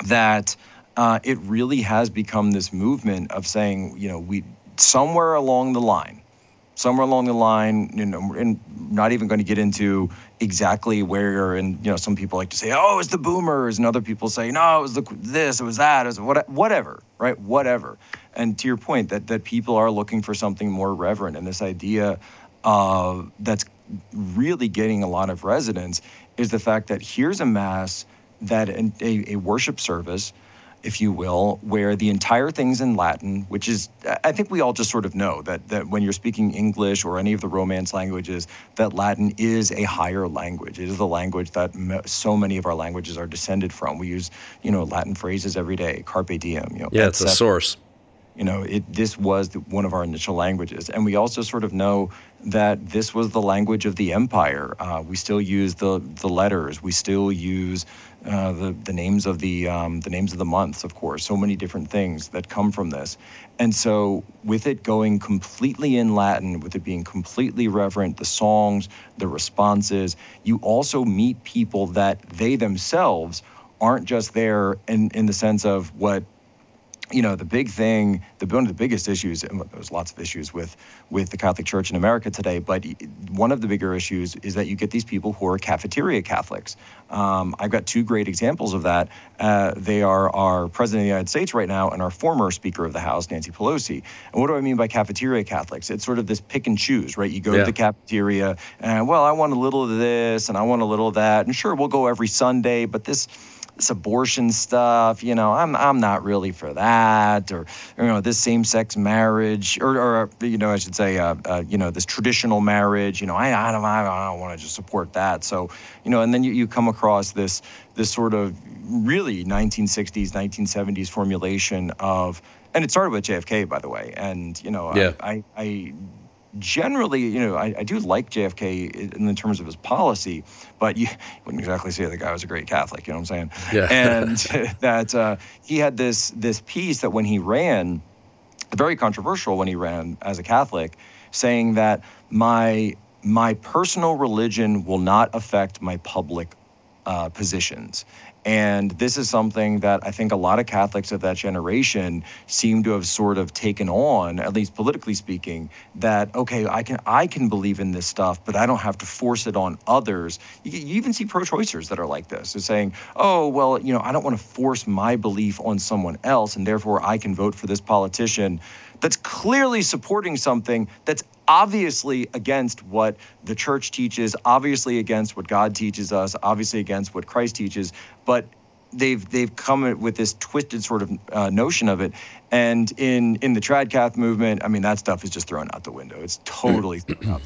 That uh, it really has become this movement of saying, you know, we somewhere along the line, somewhere along the line, you know, and not even going to get into exactly where. And you know, some people like to say, "Oh, it's the boomers," and other people say, "No, it was the this, it was that, it was what, whatever, right? Whatever." And to your point, that that people are looking for something more reverent, and this idea uh, that's really getting a lot of resonance is the fact that here's a mass that a, a worship service if you will, where the entire thing's in Latin, which is, I think we all just sort of know that, that when you're speaking English or any of the Romance languages, that Latin is a higher language. It is the language that so many of our languages are descended from. We use, you know, Latin phrases every day, carpe diem. You know, yeah, it's a source. You know, it, this was the, one of our initial languages. And we also sort of know that this was the language of the empire. Uh, we still use the, the letters. We still use uh, the the names of the um, the names of the months, of course. So many different things that come from this, and so with it going completely in Latin, with it being completely reverent, the songs, the responses, you also meet people that they themselves aren't just there in in the sense of what you know, the big thing, the one of the biggest issues, and there's lots of issues with with the Catholic Church in America today, but one of the bigger issues is that you get these people who are cafeteria Catholics. Um, I've got two great examples of that. Uh, they are our President of the United States right now and our former Speaker of the House, Nancy Pelosi. And what do I mean by cafeteria Catholics? It's sort of this pick and choose, right? You go yeah. to the cafeteria, and well, I want a little of this, and I want a little of that, and sure, we'll go every Sunday, but this this abortion stuff, you know, I'm I'm not really for that, or, you know, this same-sex marriage, or, or you know, I should say, uh, uh, you know, this traditional marriage, you know, I I don't I don't want to just support that. So, you know, and then you, you come across this this sort of really 1960s 1970s formulation of and it started with JFK, by the way. And you know, yeah. I, I, I generally, you know, I, I, do like JFK in, in terms of his policy, but you wouldn't exactly say the guy was a great Catholic. You know what I'm saying? Yeah. And that uh, he had this this piece that when he ran, very controversial when he ran as a Catholic, saying that my my personal religion will not affect my public uh, positions. And this is something that I think a lot of Catholics of that generation seem to have sort of taken on, at least politically speaking, that okay, I can I can believe in this stuff, but I don't have to force it on others. You, you even see pro-choicers that are like this. They're saying, oh well, you know, I don't want to force my belief on someone else, and therefore I can vote for this politician that's clearly supporting something that's obviously against what the church teaches, obviously against what God teaches us, obviously against what Christ teaches, but they've they've come with this twisted sort of uh, notion of it. And in in the Tradcath movement, I mean that stuff is just thrown out the window. It's totally thrown out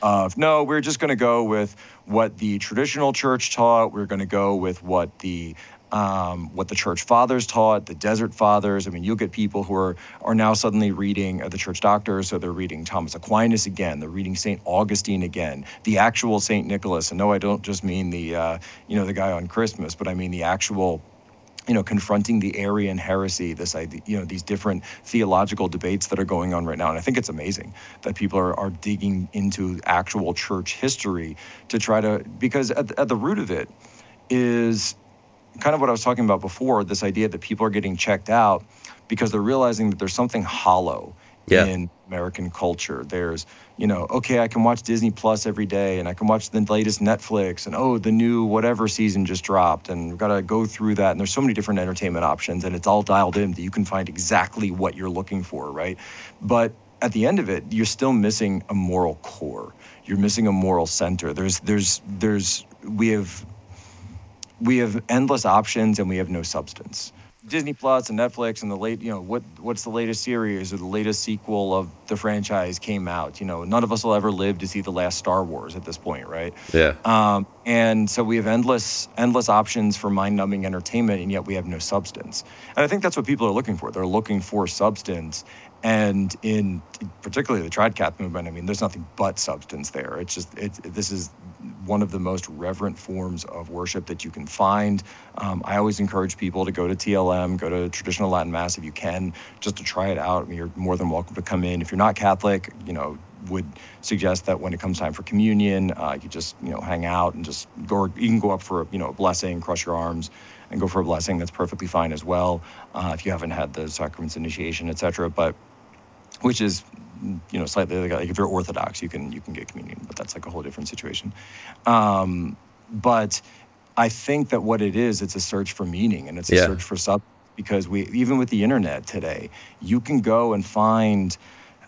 of no, we're just going to go with what the traditional church taught. We're going to go with what the um, what the church fathers taught, the desert fathers. I mean, you'll get people who are are now suddenly reading uh, the church doctors, so they're reading Thomas Aquinas again, they're reading Saint Augustine again, the actual Saint Nicholas. And no, I don't just mean the uh, you know the guy on Christmas, but I mean the actual you know, confronting the Arian heresy, this idea, you know, these different theological debates that are going on right now. And I think it's amazing that people are, are digging into actual church history to try to, because at, at the root of it is kind of what I was talking about before this idea that people are getting checked out because they're realizing that there's something hollow yeah. in American culture. There's, you know, okay, I can watch Disney Plus every day and I can watch the latest Netflix and oh, the new whatever season just dropped and we've got to go through that. And there's so many different entertainment options and it's all dialed in that you can find exactly what you're looking for, right? But at the end of it, you're still missing a moral core. You're missing a moral center. There's, there's, there's, we have we have endless options and we have no substance. Disney Plus and Netflix and the late, you know, what what's the latest series or the latest sequel of the franchise came out? You know, none of us will ever live to see the last Star Wars at this point, right? Yeah. Um, and so we have endless endless options for mind-numbing entertainment, and yet we have no substance. And I think that's what people are looking for. They're looking for substance, and in particularly the Tradcath movement, I mean, there's nothing but substance there. It's just it's this is one of the most reverent forms of worship that you can find. Um, I always encourage people to go to TLM, go to traditional Latin Mass if you can, just to try it out. I mean, you're more than welcome to come in. If you're not Catholic, you know, would suggest that when it comes time for communion, uh, you just you know hang out and just go. You can go up for a, you know a blessing, cross your arms, and go for a blessing. That's perfectly fine as well. Uh, if you haven't had the sacraments initiation, etc. But which is you know slightly like if you're Orthodox, you can you can get communion, but that's like a whole different situation. Um, but I think that what it is, it's a search for meaning and it's a yeah. search for substance because we even with the internet today, you can go and find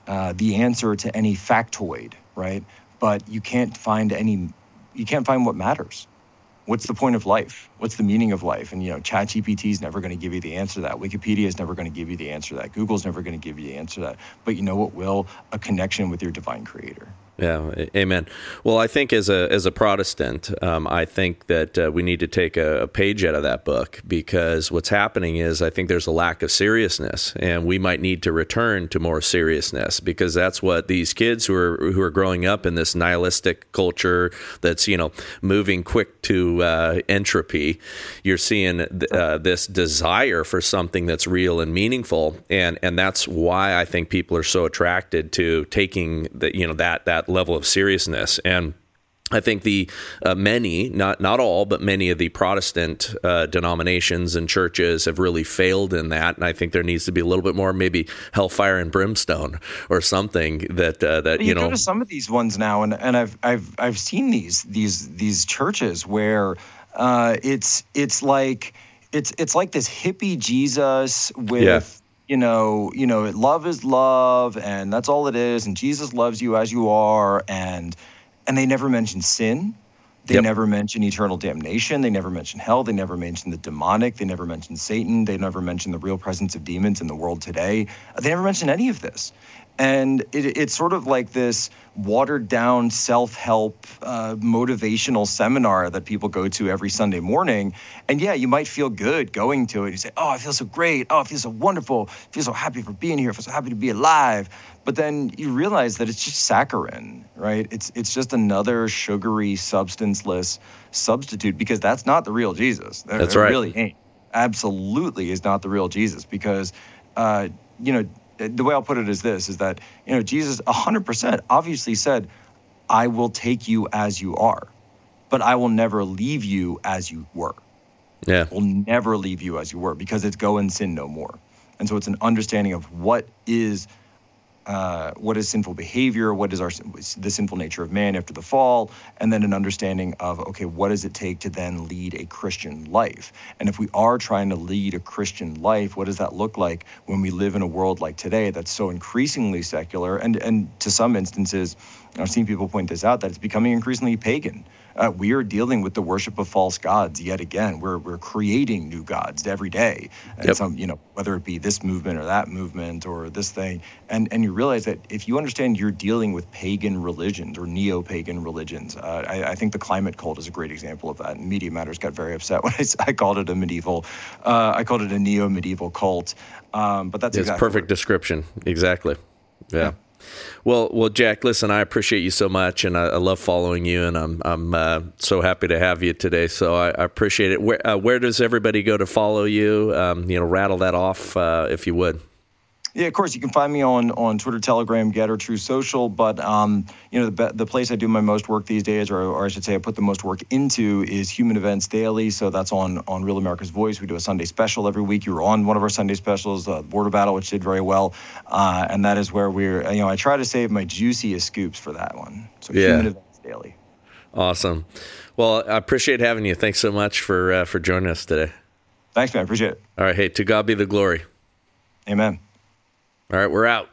uh, the answer to any factoid, right? But you can't find any, you can't find what matters what's the point of life? What's the meaning of life? And you know, ChatGPT is never going to give you the answer to that. Wikipedia is never going to give you the answer to that. Google's never going to give you the answer to that. But you know what will? A connection with your divine creator. Yeah, amen. Well, I think as a as a Protestant, um, I think that uh, we need to take a, a, page out of that book because what's happening is I think there's a lack of seriousness, and we might need to return to more seriousness because that's what these kids who are who are growing up in this nihilistic culture that's you know moving quick to uh, entropy. You're seeing th- uh, this desire for something that's real and meaningful, and and that's why I think people are so attracted to taking the you know that that level of seriousness. And I think the uh, many, not not all, but many of the Protestant uh, denominations and churches have really failed in that, and I think there needs to be a little bit more, maybe hellfire and brimstone or something that uh, that you, you know. Go to some of these ones now, and, and I've I've I've seen these these these churches where uh, it's it's like it's it's like this hippie Jesus with. Yeah you know, you know, love is love, and that's all it is. And Jesus loves you as you are, and and they never mention sin. They yep. never mention eternal damnation. They never mention hell. They never mention the demonic. They never mention Satan. They never mention the real presence of demons in the world today. They never mention any of this. And it, it's sort of like this watered down self help uh, motivational seminar that people go to every Sunday morning. And yeah, you might feel good going to it. You say, Oh, I feel so great. Oh, I feel so wonderful. I feel so happy for being here. I feel so happy to be alive. But then you realize that it's just saccharin, right? It's, it's just another sugary, substanceless substitute because that's not the real Jesus. That's right. really ain't. Absolutely is not the real Jesus because, uh, you know, the way I'll put it is this: is that you know Jesus 100% obviously said, "I will take you as you are, but I will never leave you as you were." Yeah, will never leave you as you were because it's go and sin no more. And so it's an understanding of what is uh, what is sinful behavior, what is our the sinful nature of man after the fall, and then an understanding of okay, what does it take to then lead a Christian life? And if we are trying to lead a Christian life, what does that look like when we live in a world like today that's so increasingly secular and and to some instances I've seen people point this out that it's becoming increasingly pagan. Uh, we are dealing with the worship of false gods yet again. We're, we're creating new gods every day. And Yep. some, you know, whether it be this movement or that movement or this thing. And, and you realize that if you understand you're dealing with pagan religions or neo pagan religions, uh, I, I think the climate cult is a great example of that. And Media Matters got very upset when I, I called it a medieval, uh, I called it a neo medieval cult. Um, but that's It's exactly perfect description. Exactly. Yeah. Yeah. Well, well, Jack. Listen, I appreciate you so much, and I, I love following you, and I'm I'm uh, so happy to have you today. So I, I appreciate it. Where uh, where does everybody go to follow you? Um, you know, rattle that off uh, if you would. Yeah, of course. You can find me on on Twitter, Telegram, Gettr or Truth Social. But um, you know, the the place I do my most work these days, or, or I should say, I put the most work into, is Human Events Daily. So that's on on Real America's Voice. We do a Sunday special every week. You were on one of our Sunday specials, uh, Border Battle, which did very well, uh, and that is where we're. You know, I try to save my juiciest scoops for that one. So Yeah. Human Events Daily. Awesome. Well, I appreciate having you. Thanks so much for uh, for joining us today. Thanks, man. I appreciate it. All right. Hey, to God be the glory. Amen. All right, we're out.